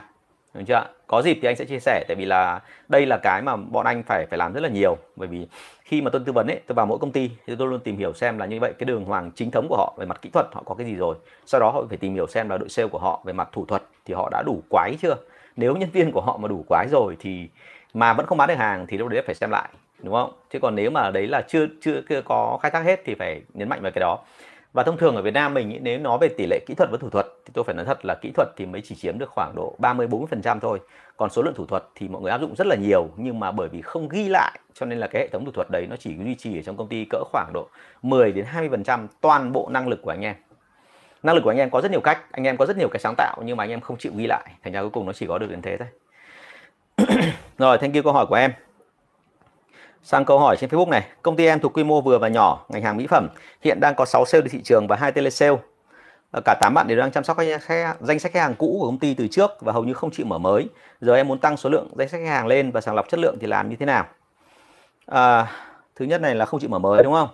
Được chưa có dịp thì anh sẽ chia sẻ tại vì là đây là cái mà bọn anh phải phải làm rất là nhiều. Bởi vì khi mà tôi tư vấn ấy tôi vào mỗi công ty thì tôi luôn tìm hiểu xem là như vậy cái đường hoàng chính thống của họ về mặt kỹ thuật họ có cái gì rồi. Sau đó họ phải tìm hiểu xem là đội sale của họ về mặt thủ thuật thì họ đã đủ quái chưa? Nếu nhân viên của họ mà đủ quái rồi thì mà vẫn không bán được hàng thì lúc đấy phải xem lại đúng không? Chứ còn nếu mà đấy là chưa chưa, chưa có khai thác hết thì phải nhấn mạnh vào cái đó và thông thường ở Việt Nam mình nếu nói về tỷ lệ kỹ thuật với thủ thuật thì tôi phải nói thật là kỹ thuật thì mới chỉ chiếm được khoảng độ 30 40% thôi. Còn số lượng thủ thuật thì mọi người áp dụng rất là nhiều nhưng mà bởi vì không ghi lại cho nên là cái hệ thống thủ thuật đấy nó chỉ duy trì ở trong công ty cỡ khoảng độ 10 đến 20% toàn bộ năng lực của anh em. Năng lực của anh em có rất nhiều cách, anh em có rất nhiều cái sáng tạo nhưng mà anh em không chịu ghi lại, thành ra cuối cùng nó chỉ có được đến thế thôi. Rồi, thank you câu hỏi của em. Sang câu hỏi trên Facebook này, công ty em thuộc quy mô vừa và nhỏ, ngành hàng mỹ phẩm, hiện đang có 6 sale đi thị trường và 2 tele sale, ờ, cả 8 bạn đều đang chăm sóc khách, danh sách khách hàng cũ của công ty từ trước và hầu như không chịu mở mới. Giờ em muốn tăng số lượng danh sách khách hàng lên và sàng lọc chất lượng thì làm như thế nào? À, thứ nhất này là không chịu mở mới đúng không?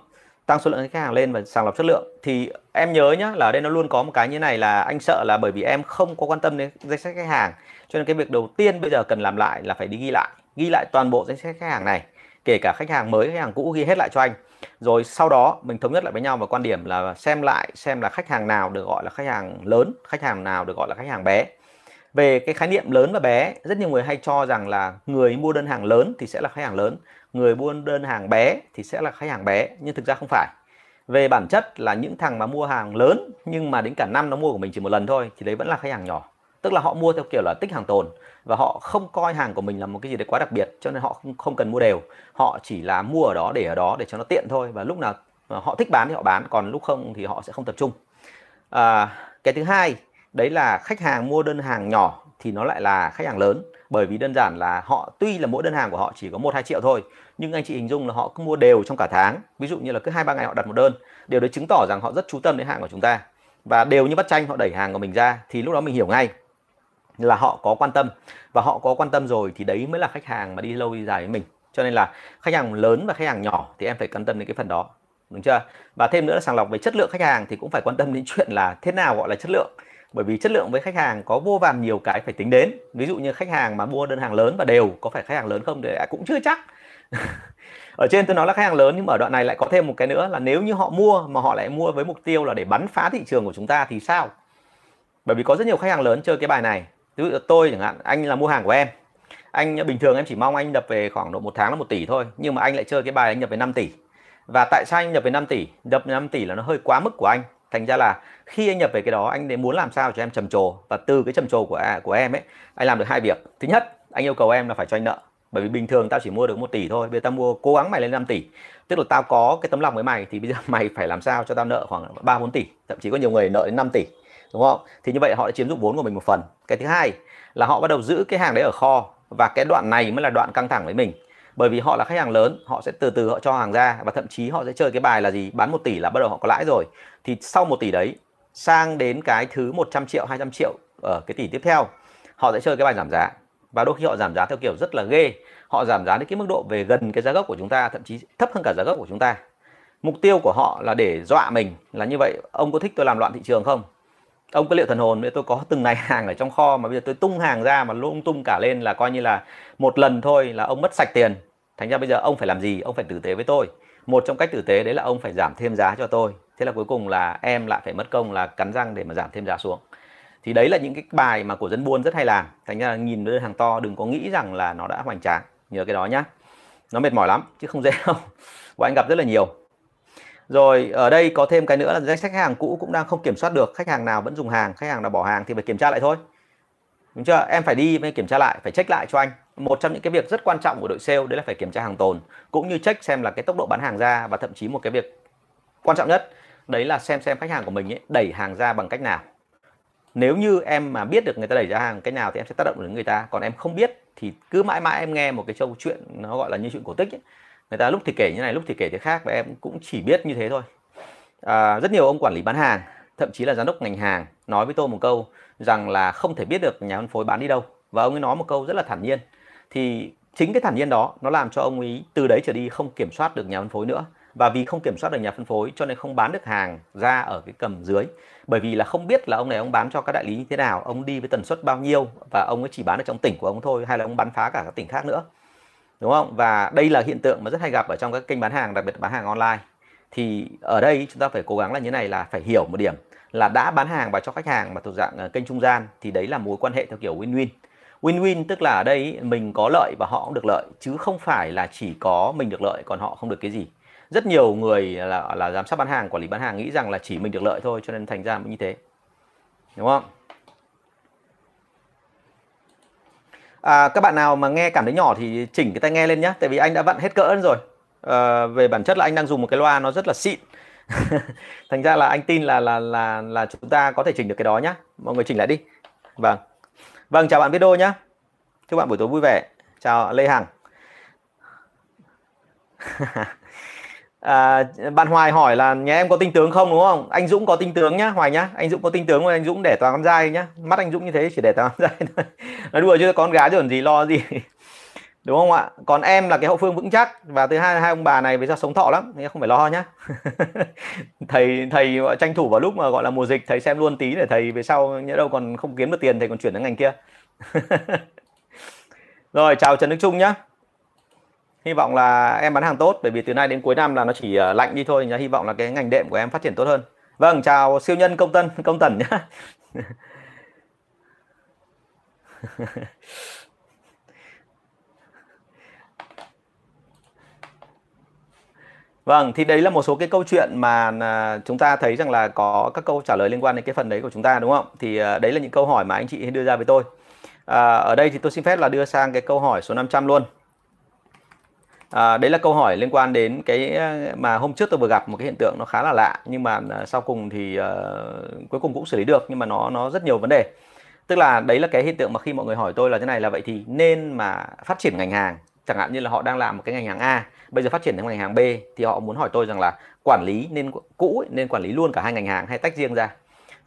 Tăng số lượng khách hàng lên và sàng lọc chất lượng thì em nhớ nhá là ở đây nó luôn có một cái như này là anh sợ là bởi vì em không có quan tâm đến danh sách khách hàng cho nên cái việc đầu tiên bây giờ cần làm lại là phải đi ghi lại ghi lại toàn bộ danh sách khách hàng này kể cả khách hàng mới, khách hàng cũ ghi hết lại cho anh. Rồi sau đó mình thống nhất lại với nhau và quan điểm là xem lại xem là khách hàng nào được gọi là khách hàng lớn, khách hàng nào được gọi là khách hàng bé. Về cái khái niệm lớn và bé, rất nhiều người hay cho rằng là người mua đơn hàng lớn thì sẽ là khách hàng lớn, người mua đơn hàng bé thì sẽ là khách hàng bé, nhưng thực ra không phải. Về bản chất là những thằng mà mua hàng lớn nhưng mà đến cả năm nó mua của mình chỉ một lần thôi thì đấy vẫn là khách hàng nhỏ. Tức là họ mua theo kiểu là tích hàng tồn và họ không coi hàng của mình là một cái gì đấy quá đặc biệt cho nên họ không, không cần mua đều. Họ chỉ là mua ở đó để ở đó để cho nó tiện thôi. Và lúc nào họ thích bán thì họ bán còn lúc không thì họ sẽ không tập trung. À, cái thứ hai đấy là khách hàng mua đơn hàng nhỏ thì nó lại là khách hàng lớn. Bởi vì đơn giản là họ tuy là mỗi đơn hàng của họ chỉ có một hai triệu thôi nhưng anh chị hình dung là họ cứ mua đều trong cả tháng. Ví dụ như là cứ hai ba ngày họ đặt một đơn điều đấy chứng tỏ rằng họ rất chú tâm đến hàng của chúng ta. Và đều như bắt tranh họ đẩy hàng của mình ra thì lúc đó mình hiểu ngay là họ có quan tâm. Và họ có quan tâm rồi thì đấy mới là khách hàng mà đi lâu, đi dài với mình. Cho nên là khách hàng lớn và khách hàng nhỏ thì em phải quan tâm đến cái phần đó. Đúng chưa? Và thêm nữa là sàng lọc về chất lượng khách hàng thì cũng phải quan tâm đến chuyện là thế nào gọi là chất lượng. Bởi vì chất lượng với khách hàng có vô vàn nhiều cái phải tính đến. Ví dụ như khách hàng mà mua đơn hàng lớn và đều, có phải khách hàng lớn không thì cũng chưa chắc. Ở trên tôi nói là khách hàng lớn nhưng mà ở đoạn này lại có thêm một cái nữa là nếu như họ mua mà họ lại mua với mục tiêu là để bắn phá thị trường của chúng ta thì sao? Bởi vì có rất nhiều khách hàng lớn chơi cái bài này ví dụ tôi chẳng hạn, anh là mua hàng của em. Anh bình thường em chỉ mong anh nhập về khoảng độ một tháng là một tỷ thôi, nhưng mà anh lại chơi cái bài anh nhập về 5 tỷ. Và tại sao anh nhập về 5 tỷ? Nhập 5 tỷ là nó hơi quá mức của anh. Thành ra là khi anh nhập về cái đó, anh để muốn làm sao cho em trầm trồ. Và từ cái trầm trồ của à, của em ấy, anh làm được hai việc. Thứ nhất, anh yêu cầu em là phải cho anh nợ. Bởi vì bình thường tao chỉ mua được một tỷ thôi, bây giờ tao mua, cố gắng mày lên 5 tỷ. Tức là tao có cái tấm lòng với mày, thì bây giờ mày phải làm sao cho tao nợ khoảng ba bốn tỷ. Thậm chí có nhiều người nợ đến 5 tỷ đúng không? Thì như vậy họ đã chiếm dụng vốn của mình một phần. Cái thứ hai là họ bắt đầu giữ cái hàng đấy ở kho và cái đoạn này mới là đoạn căng thẳng với mình. Bởi vì họ là khách hàng lớn, họ sẽ từ từ họ cho hàng ra và thậm chí họ sẽ chơi cái bài là gì? Bán một tỷ là bắt đầu họ có lãi rồi. Thì sau một tỷ đấy, sang đến cái thứ 100 triệu 200 triệu ở cái tỷ tiếp theo, họ sẽ chơi cái bài giảm giá. Và đôi khi họ giảm giá theo kiểu rất là ghê. Họ giảm giá đến cái mức độ về gần cái giá gốc của chúng ta, thậm chí thấp hơn cả giá gốc của chúng ta. Mục tiêu của họ là để dọa mình là như vậy. Ông có thích tôi làm loạn thị trường không? Ông có liệu thần hồn tôi có từng này hàng ở trong kho mà bây giờ tôi tung hàng ra mà lung tung cả lên là coi như là một lần thôi là ông mất sạch tiền. Thành ra bây giờ ông phải làm gì? Ông phải tử tế với tôi. Một trong cách tử tế đấy là ông phải giảm thêm giá cho tôi. Thế là cuối cùng là em lại phải mất công là cắn răng để mà giảm thêm giá xuống. Thì đấy là những cái bài mà của dân buôn rất hay làm. Thành ra nhìn đơn hàng to, đừng có nghĩ rằng là nó đã hoành tráng. Nhớ cái đó nhá. Nó mệt mỏi lắm, chứ không dễ đâu. Và anh gặp rất là nhiều rồi ở đây có thêm cái nữa là danh sách khách hàng cũ cũng đang không kiểm soát được khách hàng nào vẫn dùng hàng khách hàng nào bỏ hàng thì phải kiểm tra lại thôi. Đúng chưa? Em phải đi mới kiểm tra lại phải check lại cho anh. Một trong những cái việc rất quan trọng của đội sale đấy là phải kiểm tra hàng tồn cũng như check xem là cái tốc độ bán hàng ra và thậm chí một cái việc quan trọng nhất đấy là xem xem khách hàng của mình ấy, đẩy hàng ra bằng cách nào. Nếu như em mà biết được người ta đẩy ra hàng cách nào thì em sẽ tác động đến người ta còn em không biết thì cứ mãi mãi em nghe một cái câu chuyện nó gọi là như chuyện cổ tích ấy người ta lúc thì kể như này lúc thì kể thế khác và em cũng chỉ biết như thế thôi. À, rất nhiều ông quản lý bán hàng thậm chí là giám đốc ngành hàng nói với tôi một câu rằng là không thể biết được nhà phân phối bán đi đâu. Và ông ấy nói một câu rất là thản nhiên. Thì chính cái thản nhiên đó nó làm cho ông ấy từ đấy trở đi không kiểm soát được nhà phân phối nữa. Và vì không kiểm soát được nhà phân phối cho nên không bán được hàng ra ở cái cầm dưới. Bởi vì là không biết là ông này ông bán cho các đại lý như thế nào ông đi với tần suất bao nhiêu và ông ấy chỉ bán ở trong tỉnh của ông thôi hay là ông bán phá cả các tỉnh khác nữa đúng không? Và đây là hiện tượng mà rất hay gặp ở trong các kênh bán hàng, đặc biệt bán hàng online. Thì ở đây chúng ta phải cố gắng là như này là phải hiểu một điểm là đã bán hàng và cho khách hàng mà thuộc dạng ờ, kênh trung gian thì đấy là mối quan hệ theo kiểu win-win. Win-win tức là ở đây mình có lợi và họ cũng được lợi, chứ không phải là chỉ có mình được lợi còn họ không được cái gì. Rất nhiều người là là giám sát bán hàng, quản lý bán hàng nghĩ rằng là chỉ mình được lợi thôi, cho nên thành ra mới như thế. Đúng không? À, các bạn nào mà nghe cảm thấy nhỏ thì chỉnh cái tai nghe lên nhé tại vì anh đã vặn hết cỡ rồi. À, về bản chất là anh đang dùng một cái loa nó rất là xịn. Thành ra là anh tin là là là là chúng ta có thể chỉnh được cái đó nhá. Mọi người chỉnh lại đi. Vâng. Vâng chào bạn video nhá. Chúc bạn buổi tối vui vẻ. Chào lê hằng. à, bạn Hoài hỏi là nhà em có tinh tướng không đúng không? Anh Dũng có tinh tướng nhá Hoài nhá. Anh Dũng có tinh tướng anh Dũng để toàn con dai nhá. Mắt anh Dũng như thế chỉ để toàn con dai thôi. Nói đùa chứ con gái chứ còn gì lo gì. Đúng không ạ? Còn em là cái hậu phương vững chắc. Và thứ hai hai ông bà này với sao sống thọ lắm nên không phải lo nhá. Thầy thầy tranh thủ vào lúc mà gọi là mùa dịch thầy xem luôn tí để thầy về sau nhớ đâu còn không kiếm được tiền thầy còn chuyển sang ngành kia. Rồi chào Trần Đức Trung nhá hy vọng là em bán hàng tốt bởi vì từ nay đến cuối năm là nó chỉ ờ, lạnh đi thôi nhá hy vọng là cái ngành đệm của em phát triển tốt hơn vâng chào siêu nhân công tân công tần nhá Vâng, thì đấy là một số cái câu chuyện mà à, chúng ta thấy rằng là có các câu trả lời liên quan đến cái phần đấy của chúng ta đúng không? Thì ờ, đấy là những câu hỏi mà anh chị đưa ra với tôi. À, ở đây thì tôi xin phép là đưa sang cái câu hỏi số 500 luôn. À, đấy là câu hỏi liên quan đến cái ờ, mà hôm trước tôi vừa gặp một cái hiện tượng nó khá là lạ nhưng mà ờ, sau cùng thì uh, cuối cùng cũng xử lý được nhưng mà nó nó rất nhiều vấn đề. Tức là đấy là cái hiện tượng mà khi mọi người hỏi tôi là thế này là vậy thì nên mà phát triển ngành hàng? Chẳng hạn như là họ đang làm một cái ngành hàng A bây giờ phát triển đến ngành hàng B thì họ muốn hỏi tôi rằng là quản lý nên cũ nên quản lý luôn cả hai ngành hàng hay tách riêng ra?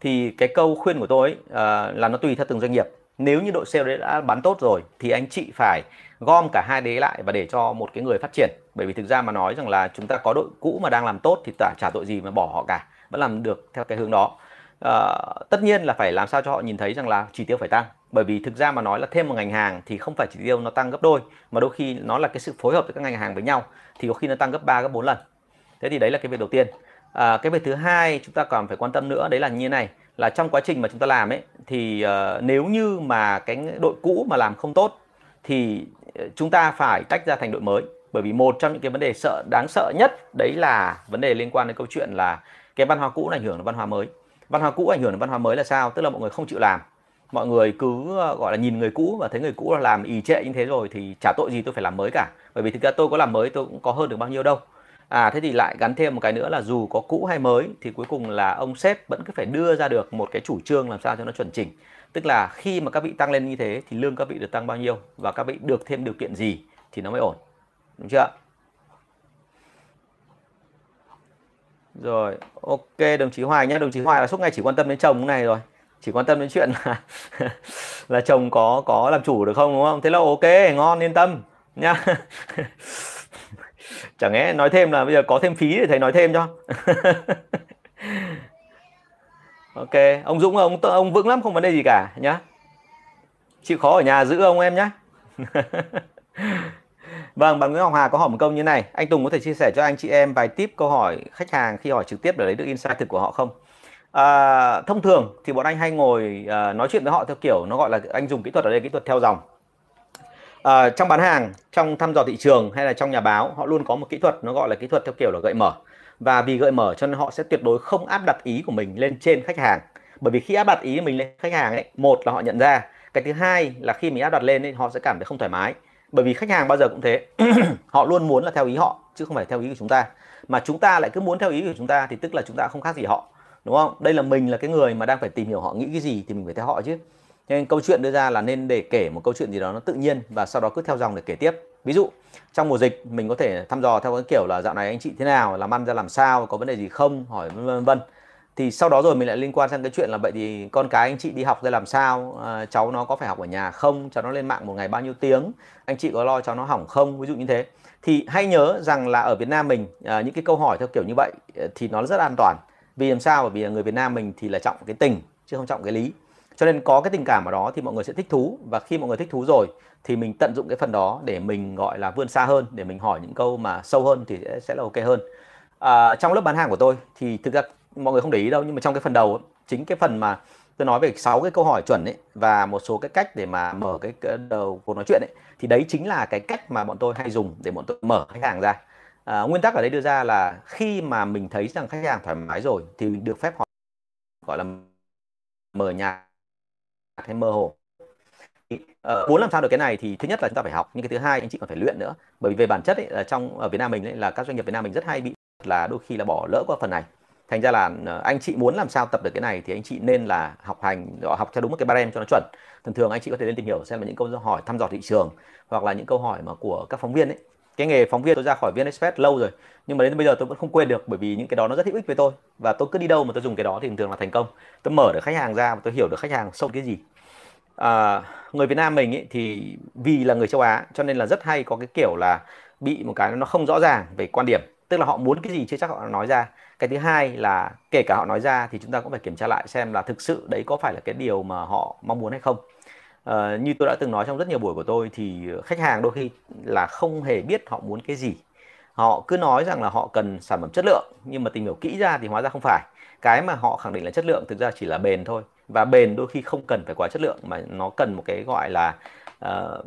Thì cái câu khuyên của tôi ấy, uh, là nó tùy theo từng doanh nghiệp nếu như đội sale đấy đã bán tốt rồi thì anh chị phải gom cả hai đấy lại và để cho một cái người phát triển. Bởi vì thực ra mà nói rằng là chúng ta có đội cũ mà đang làm tốt thì tả trả tội gì mà bỏ họ cả vẫn làm được theo cái hướng đó. À, tất nhiên là phải làm sao cho họ nhìn thấy rằng là chỉ tiêu phải tăng. Bởi vì thực ra mà nói là thêm một ngành hàng thì không phải chỉ tiêu nó tăng gấp đôi mà đôi khi nó là cái sự phối hợp với các ngành hàng với nhau thì có khi nó tăng gấp 3 gấp 4 lần. Thế thì đấy là cái việc đầu tiên. À, cái việc thứ hai chúng ta còn phải quan tâm nữa đấy là như này là trong quá trình mà chúng ta làm ấy thì uh, nếu như mà cái đội cũ mà làm không tốt thì ờ, chúng ta phải tách ra thành đội mới. Bởi vì một trong những cái vấn đề sợ đáng sợ nhất đấy là vấn đề liên quan đến câu chuyện là cái văn hóa cũ ảnh hưởng đến văn hóa mới. Văn hóa cũ ảnh hưởng đến văn hóa mới là sao? Tức là mọi người không chịu làm. Mọi người cứ ờ, gọi là nhìn người cũ và thấy người cũ là làm ì trệ như thế rồi thì chả tội gì tôi phải làm mới cả. Bởi vì thực ra tôi có làm mới tôi cũng có hơn được bao nhiêu đâu à thế thì lại gắn thêm một cái nữa là dù có cũ hay mới thì cuối cùng là ông sếp vẫn cứ phải đưa ra được một cái chủ trương làm sao cho nó chuẩn chỉnh. Tức là khi mà các vị tăng lên như thế thì lương các vị được tăng bao nhiêu và các vị được thêm điều kiện gì thì nó mới ổn. Đúng chưa rồi, ok, đồng chí Hoài nhé đồng chí Hoài là suốt ngày chỉ quan tâm đến chồng này rồi. Chỉ quan tâm đến chuyện là là chồng có có làm chủ được không, đúng không? Thế là ok, ngon, yên tâm nhá. chẳng lẽ nói thêm là bây giờ có thêm phí để thầy nói thêm cho ok ông Dũng ông ông vững lắm không vấn đề gì cả nhá chịu khó ở nhà giữ ông em nhá Vâng, bạn Nguyễn Ngọc Hà có hỏi một câu như này. Anh Tùng có thể chia sẻ cho anh chị em vài tip câu hỏi khách hàng khi hỏi trực tiếp để lấy được insight thực của họ không? À, thông thường thì bọn anh hay ngồi à, nói chuyện với họ theo kiểu nó gọi là anh dùng kỹ thuật ở đây kỹ thuật theo dòng. À, trong bán hàng, trong thăm dò thị trường hay là trong nhà báo, họ luôn có một kỹ thuật nó gọi là kỹ thuật theo kiểu là gợi mở. Và vì gợi mở cho nên họ sẽ tuyệt đối không áp đặt ý của mình lên trên khách hàng. Bởi vì khi áp đặt ý của mình lên khách hàng ấy, một là họ nhận ra, cái thứ hai là khi mình áp đặt lên ấy, họ sẽ cảm thấy không thoải mái bởi vì khách hàng bao giờ cũng thế họ luôn muốn là theo ý họ chứ không phải theo ý của chúng ta mà chúng ta lại cứ muốn theo ý của chúng ta thì tức là chúng ta không khác gì họ đúng không đây là mình là cái người mà đang phải tìm hiểu họ nghĩ cái gì thì mình phải theo họ chứ nên câu chuyện đưa ra là nên để kể một câu chuyện gì đó nó tự nhiên và sau đó cứ theo dòng để kể tiếp. Ví dụ trong mùa dịch mình có thể thăm dò theo cái kiểu là dạo này anh chị thế nào làm ăn ra làm sao có vấn đề gì không hỏi vân vân vân thì sau đó rồi mình lại liên quan sang cái chuyện là vậy thì con cái anh chị đi học ra làm sao à, cháu nó có phải học ở nhà không cháu nó lên mạng một ngày bao nhiêu tiếng anh chị có lo cháu nó hỏng không ví dụ như thế. Thì hãy nhớ rằng là ở Việt Nam mình à, những cái câu hỏi theo kiểu như vậy à, thì nó rất an toàn. Vì làm sao? Bởi vì người Việt Nam mình thì là trọng cái tình chứ không trọng cái lý cho nên có cái tình cảm ở đó thì mọi người sẽ thích thú. Và khi mọi người thích thú rồi thì mình tận dụng cái phần đó để mình gọi là vươn xa hơn để mình hỏi những câu mà sâu hơn thì sẽ là ok hơn. À, trong lớp bán hàng của tôi thì thực ra mọi người không để ý đâu nhưng mà trong cái phần đầu chính cái phần mà tôi nói về sáu cái câu hỏi chuẩn ấy và một số cái cách để mà mở cái, cái đầu cuộc nói chuyện ấy thì đấy chính là cái cách mà bọn tôi hay dùng để bọn tôi mở khách hàng ra. À, nguyên tắc ở đây đưa ra là khi mà mình thấy rằng khách hàng thoải mái rồi thì mình được phép hỏi gọi là mở nhà hay mơ hồ. Uh, muốn làm sao được cái này thì thứ nhất là chúng ta phải học nhưng cái thứ hai anh chị còn phải luyện nữa. Bởi vì về bản chất ấy, là trong ở Việt Nam mình ấy, là các doanh nghiệp Việt Nam mình rất hay bị là đôi khi là bỏ lỡ qua phần này. Thành ra là ờ, anh chị muốn làm sao tập được cái này thì anh chị nên là học hành ờ, học theo đúng một cái barem cho nó chuẩn. Thường thường anh chị có thể lên tìm hiểu xem là những câu hỏi thăm dò thị trường hoặc là những câu hỏi mà của các phóng viên ấy cái nghề phóng viên tôi ra khỏi viên express lâu rồi nhưng mà đến bây giờ tôi vẫn không quên được bởi vì những cái đó nó rất hữu ích với tôi. Và tôi cứ đi đâu mà tôi dùng cái đó thì thường là thành công. Tôi mở được khách hàng ra và tôi hiểu được khách hàng sâu cái gì. À, người Việt Nam mình ý, thì vì là người châu Á cho nên là rất hay có cái kiểu là bị một cái nó không rõ ràng về quan điểm. Tức là họ muốn cái gì chưa chắc họ nói ra. Cái thứ hai là kể cả họ nói ra thì chúng ta cũng phải kiểm tra lại xem là thực sự đấy có phải là cái điều mà họ mong muốn hay không uh, như tôi đã từng nói trong rất nhiều buổi của tôi thì khách hàng đôi khi là không hề biết họ muốn cái gì. Họ cứ nói rằng là họ cần sản phẩm chất lượng nhưng mà tìm hiểu kỹ ra thì hóa ra không phải. Cái mà họ khẳng định là chất lượng thực ra chỉ là bền thôi. Và bền đôi khi không cần phải quá chất lượng mà nó cần một cái gọi là uh,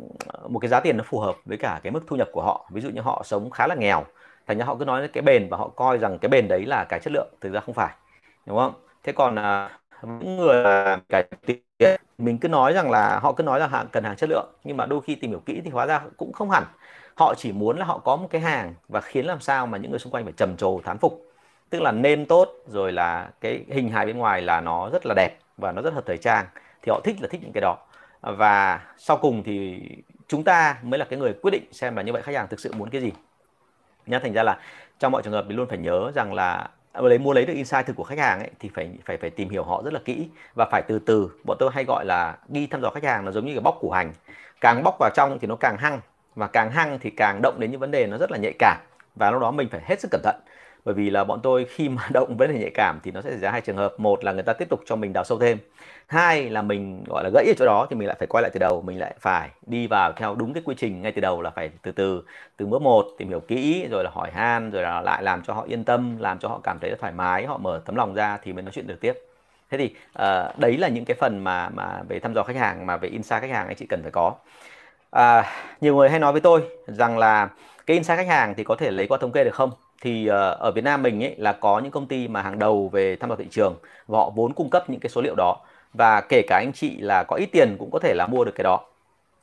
một cái giá tiền nó phù hợp với cả cái mức thu nhập của họ. Ví dụ như họ sống khá là nghèo thành ra họ cứ nói cái bền và họ coi rằng cái bền đấy là cái chất lượng thực ra không phải đúng không? Thế còn uh, những người cải tiền mình cứ nói rằng là họ cứ nói là hàng, cần hàng chất lượng, nhưng mà đôi khi tìm hiểu kỹ thì hóa ra cũng không hẳn. Họ chỉ muốn là họ có một cái hàng và khiến làm sao mà những người xung quanh phải trầm trồ, thán phục. Tức là nên tốt, rồi là cái hình hài bên ngoài là nó rất là đẹp và nó rất hợp thời trang, thì họ thích là thích những cái đó. Và sau cùng thì chúng ta mới là cái người quyết định xem là như vậy khách hàng thực sự muốn cái gì. Nhá, thành ra là trong mọi trường hợp mình luôn phải nhớ rằng là À, lấy mua lấy được insight thực của khách hàng ấy, thì phải phải phải tìm hiểu họ rất là kỹ. Và phải từ từ, bọn tôi hay gọi là đi thăm dò khách hàng là giống như cái bóc củ hành. Càng bóc vào trong thì nó càng hăng, và càng hăng thì càng động đến những vấn đề nó rất là nhạy cảm. Và lúc đó mình phải hết sức cẩn thận bởi vì là bọn tôi khi mà động vấn đề nhạy cảm thì nó sẽ xảy ra hai trường hợp. Một là người ta tiếp tục cho mình đào sâu thêm. Hai là mình gọi là gãy ở chỗ đó thì mình lại phải quay lại từ đầu. Mình lại phải đi vào theo đúng cái quy trình ngay từ đầu là phải từ từ từ bước một tìm hiểu kỹ rồi là hỏi han rồi là lại làm cho họ yên tâm làm cho họ cảm thấy thoải mái họ mở tấm lòng ra thì mới nói chuyện được tiếp. Thế thì uh, đấy là những cái phần mà mà về thăm dò khách hàng mà về insight khách hàng anh chị cần phải có. À, nhiều người hay nói với tôi rằng là cái insight khách hàng thì có thể lấy qua thống kê được không? Thì ờ, ở Việt Nam mình ấy là có những công ty mà hàng đầu về thăm dò thị trường và họ vốn cung cấp những cái số liệu đó. Và kể cả anh chị là có ít tiền cũng có thể là mua được cái đó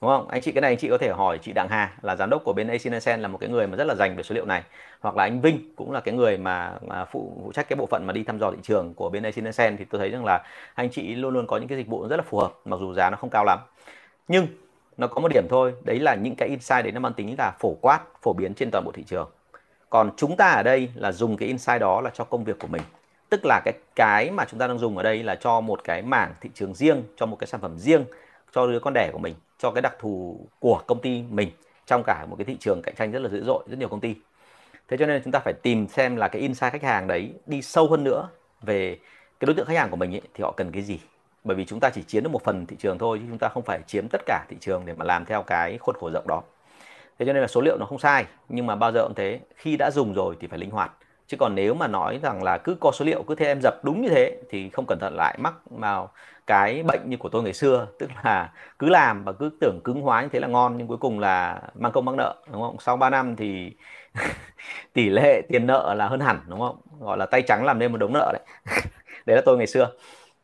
đúng không? Anh chị cái này anh chị có thể hỏi chị Đặng Hà là giám đốc của bên Asian là một cái người mà rất là dành về số liệu này. Hoặc là anh Vinh cũng là cái người mà, mà phụ, phụ trách cái bộ phận mà đi thăm dò thị trường của bên Asian thì tôi thấy rằng là anh chị luôn luôn có những cái dịch vụ rất là phù hợp mặc dù giá nó không cao lắm. Nhưng nó có một điểm thôi đấy là những cái insight đấy nó mang tính là phổ quát phổ biến trên toàn bộ thị trường còn chúng ta ở đây là dùng cái insight đó là cho công việc của mình. Tức là cái cái mà chúng ta đang dùng ở đây là cho một cái mảng thị trường riêng cho một cái sản phẩm riêng cho đứa con đẻ của mình cho cái đặc thù của công ty mình trong cả một cái thị trường cạnh tranh rất là dữ dội rất nhiều công ty. Thế cho nên chúng ta phải tìm xem là cái insight khách hàng đấy đi sâu hơn nữa về cái đối tượng khách hàng của mình ấy, thì họ cần cái gì. Bởi vì chúng ta chỉ chiếm được một phần thị trường thôi chứ chúng ta không phải chiếm tất cả thị trường để mà làm theo cái khuôn khổ rộng đó thế cho nên là số liệu nó không sai nhưng mà bao giờ cũng thế khi đã dùng rồi thì phải linh hoạt. Chứ còn nếu mà nói rằng là cứ có số liệu cứ theo em dập đúng như thế thì không cẩn thận lại mắc vào cái bệnh như của tôi ngày xưa. Tức là cứ làm và cứ tưởng cứng hóa như thế là ngon nhưng cuối cùng là mang công mang nợ đúng không? Sau 3 năm thì tỷ lệ tiền nợ là hơn hẳn đúng không? Gọi là tay trắng làm nên một đống nợ đấy. Đấy là tôi ngày xưa.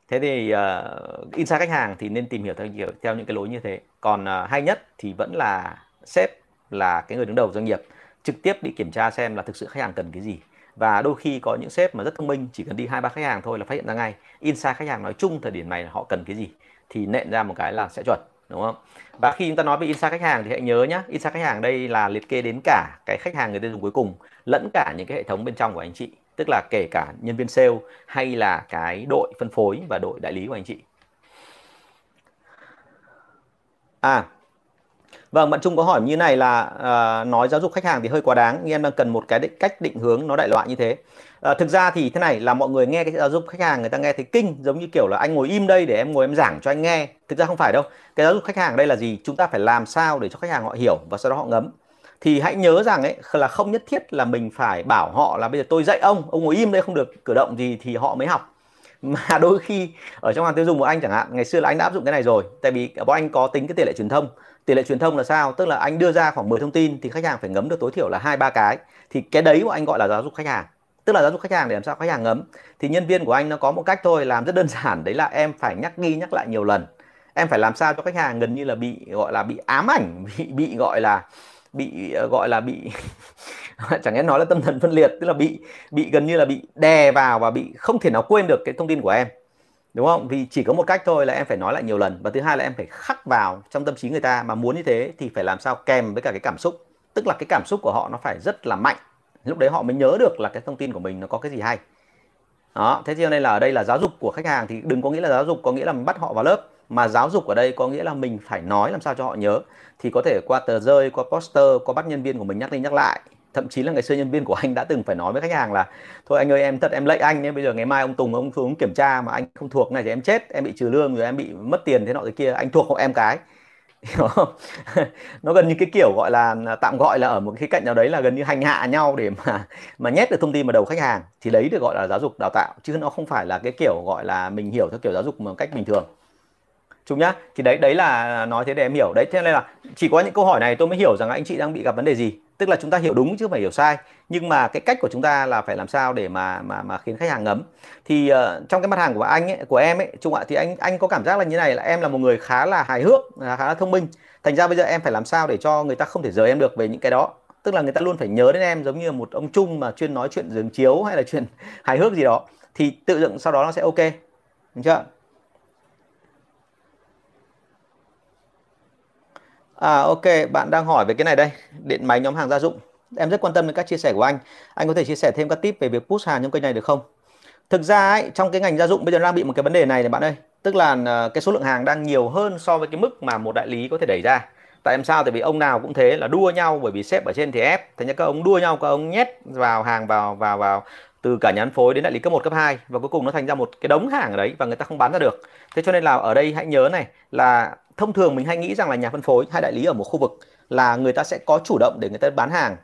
Thế thì ờ, uh, insight khách hàng thì nên tìm hiểu theo nhiều theo những cái lối như thế. Còn uh, hay nhất thì vẫn là sếp là cái người đứng đầu doanh nghiệp, trực tiếp đi kiểm tra xem là thực sự khách hàng cần cái gì. Và đôi khi có những sếp mà rất thông minh, chỉ cần đi hai, ba khách hàng thôi là phát hiện ra ngay insight khách hàng nói chung thời điểm này họ cần cái gì, thì nện ra một cái là sẽ chuẩn, đúng không? Và khi chúng ta nói về insight khách hàng thì hãy nhớ nhé insight khách hàng đây là liệt kê đến cả cái khách hàng người tiêu dùng cuối cùng, lẫn cả những cái hệ thống bên trong của anh chị, tức là kể cả nhân viên sale hay là cái đội phân phối và đội đại lý của anh chị. À Vâng, bạn Trung có hỏi như này là uh, nói giáo dục khách hàng thì hơi quá đáng, nhưng em đang cần một cái định, cách định hướng nó đại loại như thế. Uh, thực ra thì thế này là mọi người nghe cái giáo dục khách hàng người ta nghe thấy kinh giống như kiểu là anh ngồi im đây để em ngồi em giảng cho anh nghe. Thực ra không phải đâu. Cái giáo dục khách hàng đây là gì? Chúng ta phải làm sao để cho khách hàng họ hiểu và sau đó họ ngấm. Thì hãy nhớ rằng ấy là không nhất thiết là mình phải bảo họ là bây giờ tôi dạy ông, ông ngồi im đây không được cử động gì thì họ mới học mà đôi khi ở trong hàng tiêu dùng của anh chẳng hạn, ngày xưa là anh đã áp dụng cái này rồi. Tại vì bọn anh có tính cái tỷ lệ truyền thông. Tỷ lệ truyền thông là sao? Tức là anh đưa ra khoảng 10 thông tin thì khách hàng phải ngấm được tối thiểu là hai, ba cái. Thì cái đấy của anh gọi là giáo dục khách hàng. Tức là giáo dục khách hàng để làm sao khách hàng ngấm. Thì nhân viên của anh nó có một cách thôi, làm rất đơn giản. Đấy là em phải nhắc đi nhắc lại nhiều lần. Em phải làm sao cho khách hàng gần như là bị, gọi là bị ám ảnh, bị bị gọi là, bị ờ, gọi là bị chẳng lẽ nói là tâm thần phân liệt, tức là bị bị gần như là bị đè vào và bị không thể nào quên được cái thông tin của em. Đúng không? Vì chỉ có một cách thôi là em phải nói lại nhiều lần. Và thứ hai là em phải khắc vào trong tâm trí người ta mà muốn như thế thì phải làm sao kèm với cả cái cảm xúc. Tức là cái cảm xúc của họ nó phải rất là mạnh. Lúc đấy họ mới nhớ được là cái thông tin của mình nó có cái gì hay. Đó, thế cho nên là ở đây là giáo dục của khách hàng thì đừng có nghĩa là giáo dục, có nghĩa là mình bắt họ vào lớp. Mà giáo dục ở đây có nghĩa là mình phải nói làm sao cho họ nhớ. Thì có thể qua tờ rơi, qua poster, qua bắt nhân viên của mình nhắc đi nhắc lại thậm chí là ngày xưa nhân viên của anh đã từng phải nói với khách hàng là, thôi anh ơi, em thật em lệnh anh nhé, bây giờ ngày mai ông Tùng ông xuống kiểm tra mà anh không thuộc, này thì em chết, em bị trừ lương rồi em bị mất tiền thế nọ thế kia, anh thuộc hộ em cái. Hiểu không? Nó gần như cái kiểu gọi là à, tạm gọi là ở một cái cạnh nào đấy là gần như hành hạ nhau để mà mà nhét được thông tin vào đầu khách hàng. Thì đấy được gọi là giáo dục đào tạo, chứ nó không phải là cái kiểu gọi là mình hiểu theo kiểu giáo dục một cách bình thường. Chúng nhá, thì đấy đấy là nói thế để em hiểu. Đấy, thế nên là chỉ có những câu hỏi này tôi mới hiểu rằng anh chị đang bị gặp vấn đề gì tức là chúng ta hiểu đúng chứ không phải hiểu sai. Nhưng mà cái cách của chúng ta là phải làm sao để mà mà mà khiến khách hàng ngấm. Thì uh, trong cái mặt hàng của anh ấy của em ấy trung ạ thì anh anh có cảm giác là như này là em là một người khá là hài hước à, khá là thông minh. Thành ra bây giờ em phải làm sao để cho người ta không thể rời em được về những cái đó. Tức là người ta luôn phải nhớ đến em giống như một ông trung mà chuyên nói chuyện giường chiếu hay là chuyện hài hước gì đó. Thì tự dựng sau đó nó sẽ ok. Đúng chưa? À ok, bạn đang hỏi về cái này đây, điện máy nhóm hàng gia dụng. Em rất quan tâm đến các chia sẻ của anh. Anh có thể chia sẻ thêm các tip về việc push hàng trong kênh này được không? Thực ra ấy, trong cái ngành gia dụng bây giờ đang bị một cái vấn đề này này bạn ơi. Tức là à, cái số lượng hàng đang nhiều hơn so với cái mức mà một đại lý có thể đẩy ra. Tại em sao? Tại vì ông nào cũng thế là đua nhau bởi vì sếp ở trên thì ép. Thế nên các ông đua nhau, các ông nhét vào hàng vào vào vào từ cả nhà phân phối đến đại lý cấp 1, cấp 2 và cuối cùng nó thành ra một cái đống hàng ở đấy và người ta không bán ra được. Thế cho nên là ở đây hãy nhớ này là thông thường mình hay nghĩ rằng là nhà phân phối hay đại lý ở một khu vực là người ta sẽ có chủ động để người ta bán hàng.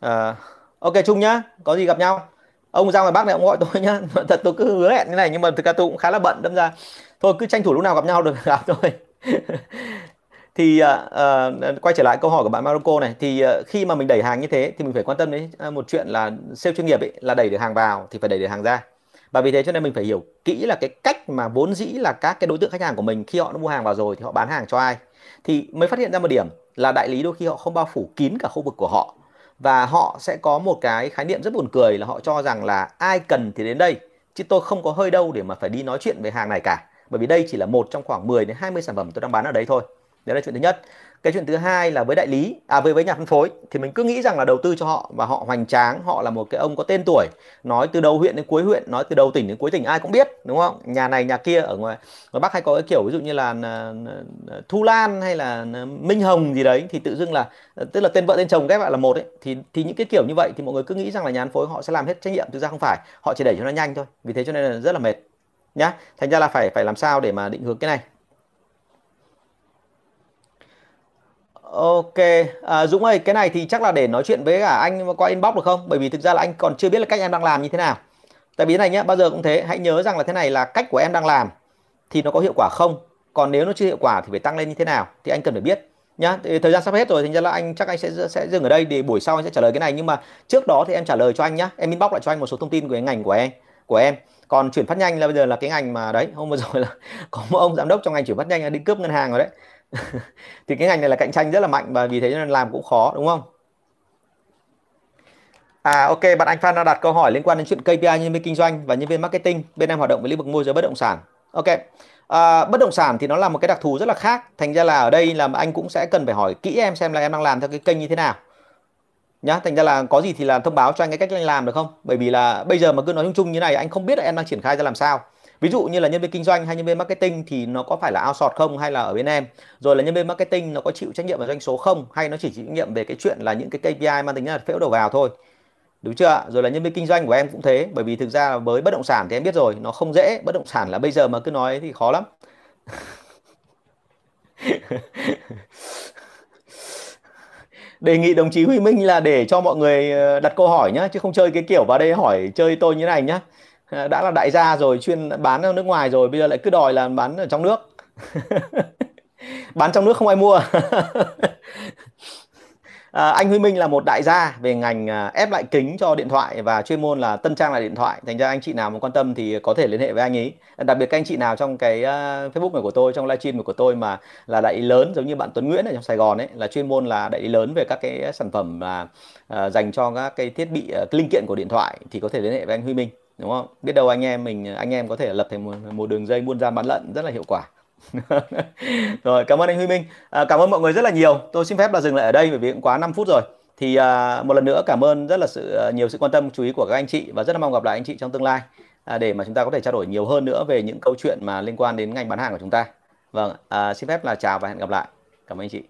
À, ok chung nhá, có gì gặp nhau. Ông ra ngoài Bắc này ông gọi tôi nhá. Thật tôi cứ hứa hẹn như này nhưng mà thực ra tôi cũng khá là bận đâm ra thôi cứ tranh thủ lúc nào gặp nhau được gặp thôi thì uh, quay trở lại câu hỏi của bạn Marco này. Thì uh, khi mà mình đẩy hàng như thế thì mình phải quan tâm đến một chuyện là sale chuyên nghiệp ấy, là đẩy được hàng vào thì phải đẩy được hàng ra. Và vì thế cho nên mình phải hiểu kỹ là cái cách mà vốn dĩ là các cái đối tượng khách hàng của mình khi họ đã mua hàng vào rồi thì họ bán hàng cho ai. Thì mới phát hiện ra một điểm là đại lý đôi khi họ không bao phủ kín cả khu vực của họ. Và họ sẽ có một cái khái niệm rất buồn cười là họ cho rằng là ai cần thì đến đây chứ tôi không có hơi đâu để mà phải đi nói chuyện về hàng này cả. Bởi vì đây chỉ là một trong khoảng 10 đến 20 sản phẩm tôi đang bán ở đấy thôi đấy là chuyện thứ nhất. Cái chuyện thứ hai là với đại lý à với với nhà phân phối, thì mình cứ nghĩ rằng là đầu tư cho họ và họ hoành tráng, họ là một cái ông có tên tuổi, nói từ đầu huyện đến cuối huyện, nói từ đầu tỉnh đến cuối tỉnh, ai cũng biết, đúng không? Nhà này, nhà kia, ở ngoài ngoài bắc hay có cái kiểu ví dụ như là thu lan hay là minh hồng gì đấy, thì tự dưng là, tức là tên vợ tên chồng ghép lại là một ấy, thì thì những cái kiểu như vậy thì mọi người cứ nghĩ rằng là nhà phân phối họ sẽ làm hết trách nhiệm, thực ra không phải, họ chỉ đẩy cho nó nhanh thôi, vì thế cho nên là rất là mệt, nhá. Thành ra là phải phải làm sao để mà định hướng cái này. Ok, à, Dũng ơi, cái này thì chắc là để nói chuyện với cả anh qua inbox được không? Bởi vì thực ra là anh còn chưa biết là cách em đang làm như thế nào. Tại vì thế này nhé, bao giờ cũng thế, hãy nhớ rằng là thế này là cách của em đang làm thì nó có hiệu quả không? Còn nếu nó chưa hiệu quả thì phải tăng lên như thế nào? Thì anh cần phải biết nhá. Thì thời gian sắp hết rồi, thành ra là anh chắc anh sẽ sẽ dừng ở đây để buổi sau anh sẽ trả lời cái này nhưng mà trước đó thì em trả lời cho anh nhá. Em inbox lại cho anh một số thông tin của cái ngành của em của em. Còn chuyển phát nhanh là bây giờ là cái ngành mà đấy, hôm vừa rồi là có một ông giám đốc trong ngành chuyển phát nhanh đi cướp ngân hàng rồi đấy thì cái ngành này là cạnh tranh rất là mạnh và vì thế nên làm cũng khó đúng không À ok, bạn anh Phan đã đặt câu hỏi liên quan đến chuyện KPI nhân viên kinh doanh và nhân viên marketing. Bên em hoạt động với lĩnh vực môi giới bất động sản. Ok. À, bất động sản thì nó là một cái đặc thù rất là khác. Thành ra là ở đây là anh cũng sẽ cần phải hỏi kỹ em xem là em đang làm theo cái kênh như thế nào. Nhá, thành ra là có gì thì là thông báo cho anh cái cách anh làm được không? Bởi vì là bây giờ mà cứ nói chung chung như này anh không biết là em đang triển khai ra làm sao ví dụ như là nhân viên kinh doanh hay nhân viên marketing thì nó có phải là outsource không hay là ở bên em? Rồi là nhân viên marketing nó có chịu trách nhiệm về doanh số không? Hay nó chỉ chịu trách nhiệm về cái chuyện là những cái KPI mang tính là phễu đầu vào thôi? Đúng chưa rồi là nhân viên kinh doanh của em cũng thế, bởi vì thực ra với bất động sản thì em biết rồi, nó không dễ. Bất động sản là bây giờ mà cứ nói thì khó lắm. Đề nghị đồng chí Huy Minh là để cho mọi người ờ, đặt câu hỏi nhá, chứ không chơi cái kiểu vào đây hỏi chơi tôi như này nhá. Ờ, đã là đại gia rồi chuyên bán ở nước ngoài rồi bây giờ lại cứ đòi là bán ở trong nước. Bán trong nước không ai mua. À, anh Huy Minh là một đại gia về ngành ờ, ép lại kính cho điện thoại và chuyên môn là tân trang lại điện thoại. Thành ra anh chị nào mà quan tâm thì có thể liên hệ với anh ấy. Đặc biệt các anh chị nào trong cái Facebook này của tôi trong livestream của tôi mà là đại lý lớn giống như bạn Tuấn Nguyễn ở trong Sài Gòn ấy là chuyên môn là đại lý lớn về các cái sản phẩm là uh, dành cho các cái thiết bị uh, linh kiện của điện thoại thì có thể liên hệ với anh Huy Minh đúng không? Biết đâu anh em mình anh em có thể lập thành một, một đường dây buôn gian bán lận rất là hiệu quả. Rồi cảm ơn anh Huy Minh. À, cảm ơn mọi người rất là nhiều. Tôi xin phép là dừng lại ở đây bởi vì cũng quá 5 phút rồi. Thì à, một lần nữa cảm ơn rất là sự à, nhiều sự quan tâm chú ý của các anh chị và rất là mong gặp lại anh chị trong tương lai. À, để mà chúng ta có thể trao đổi nhiều hơn nữa về những câu chuyện mà liên quan đến ngành bán hàng của chúng ta. Vâng à, xin phép là chào và hẹn gặp lại. Cảm ơn anh chị.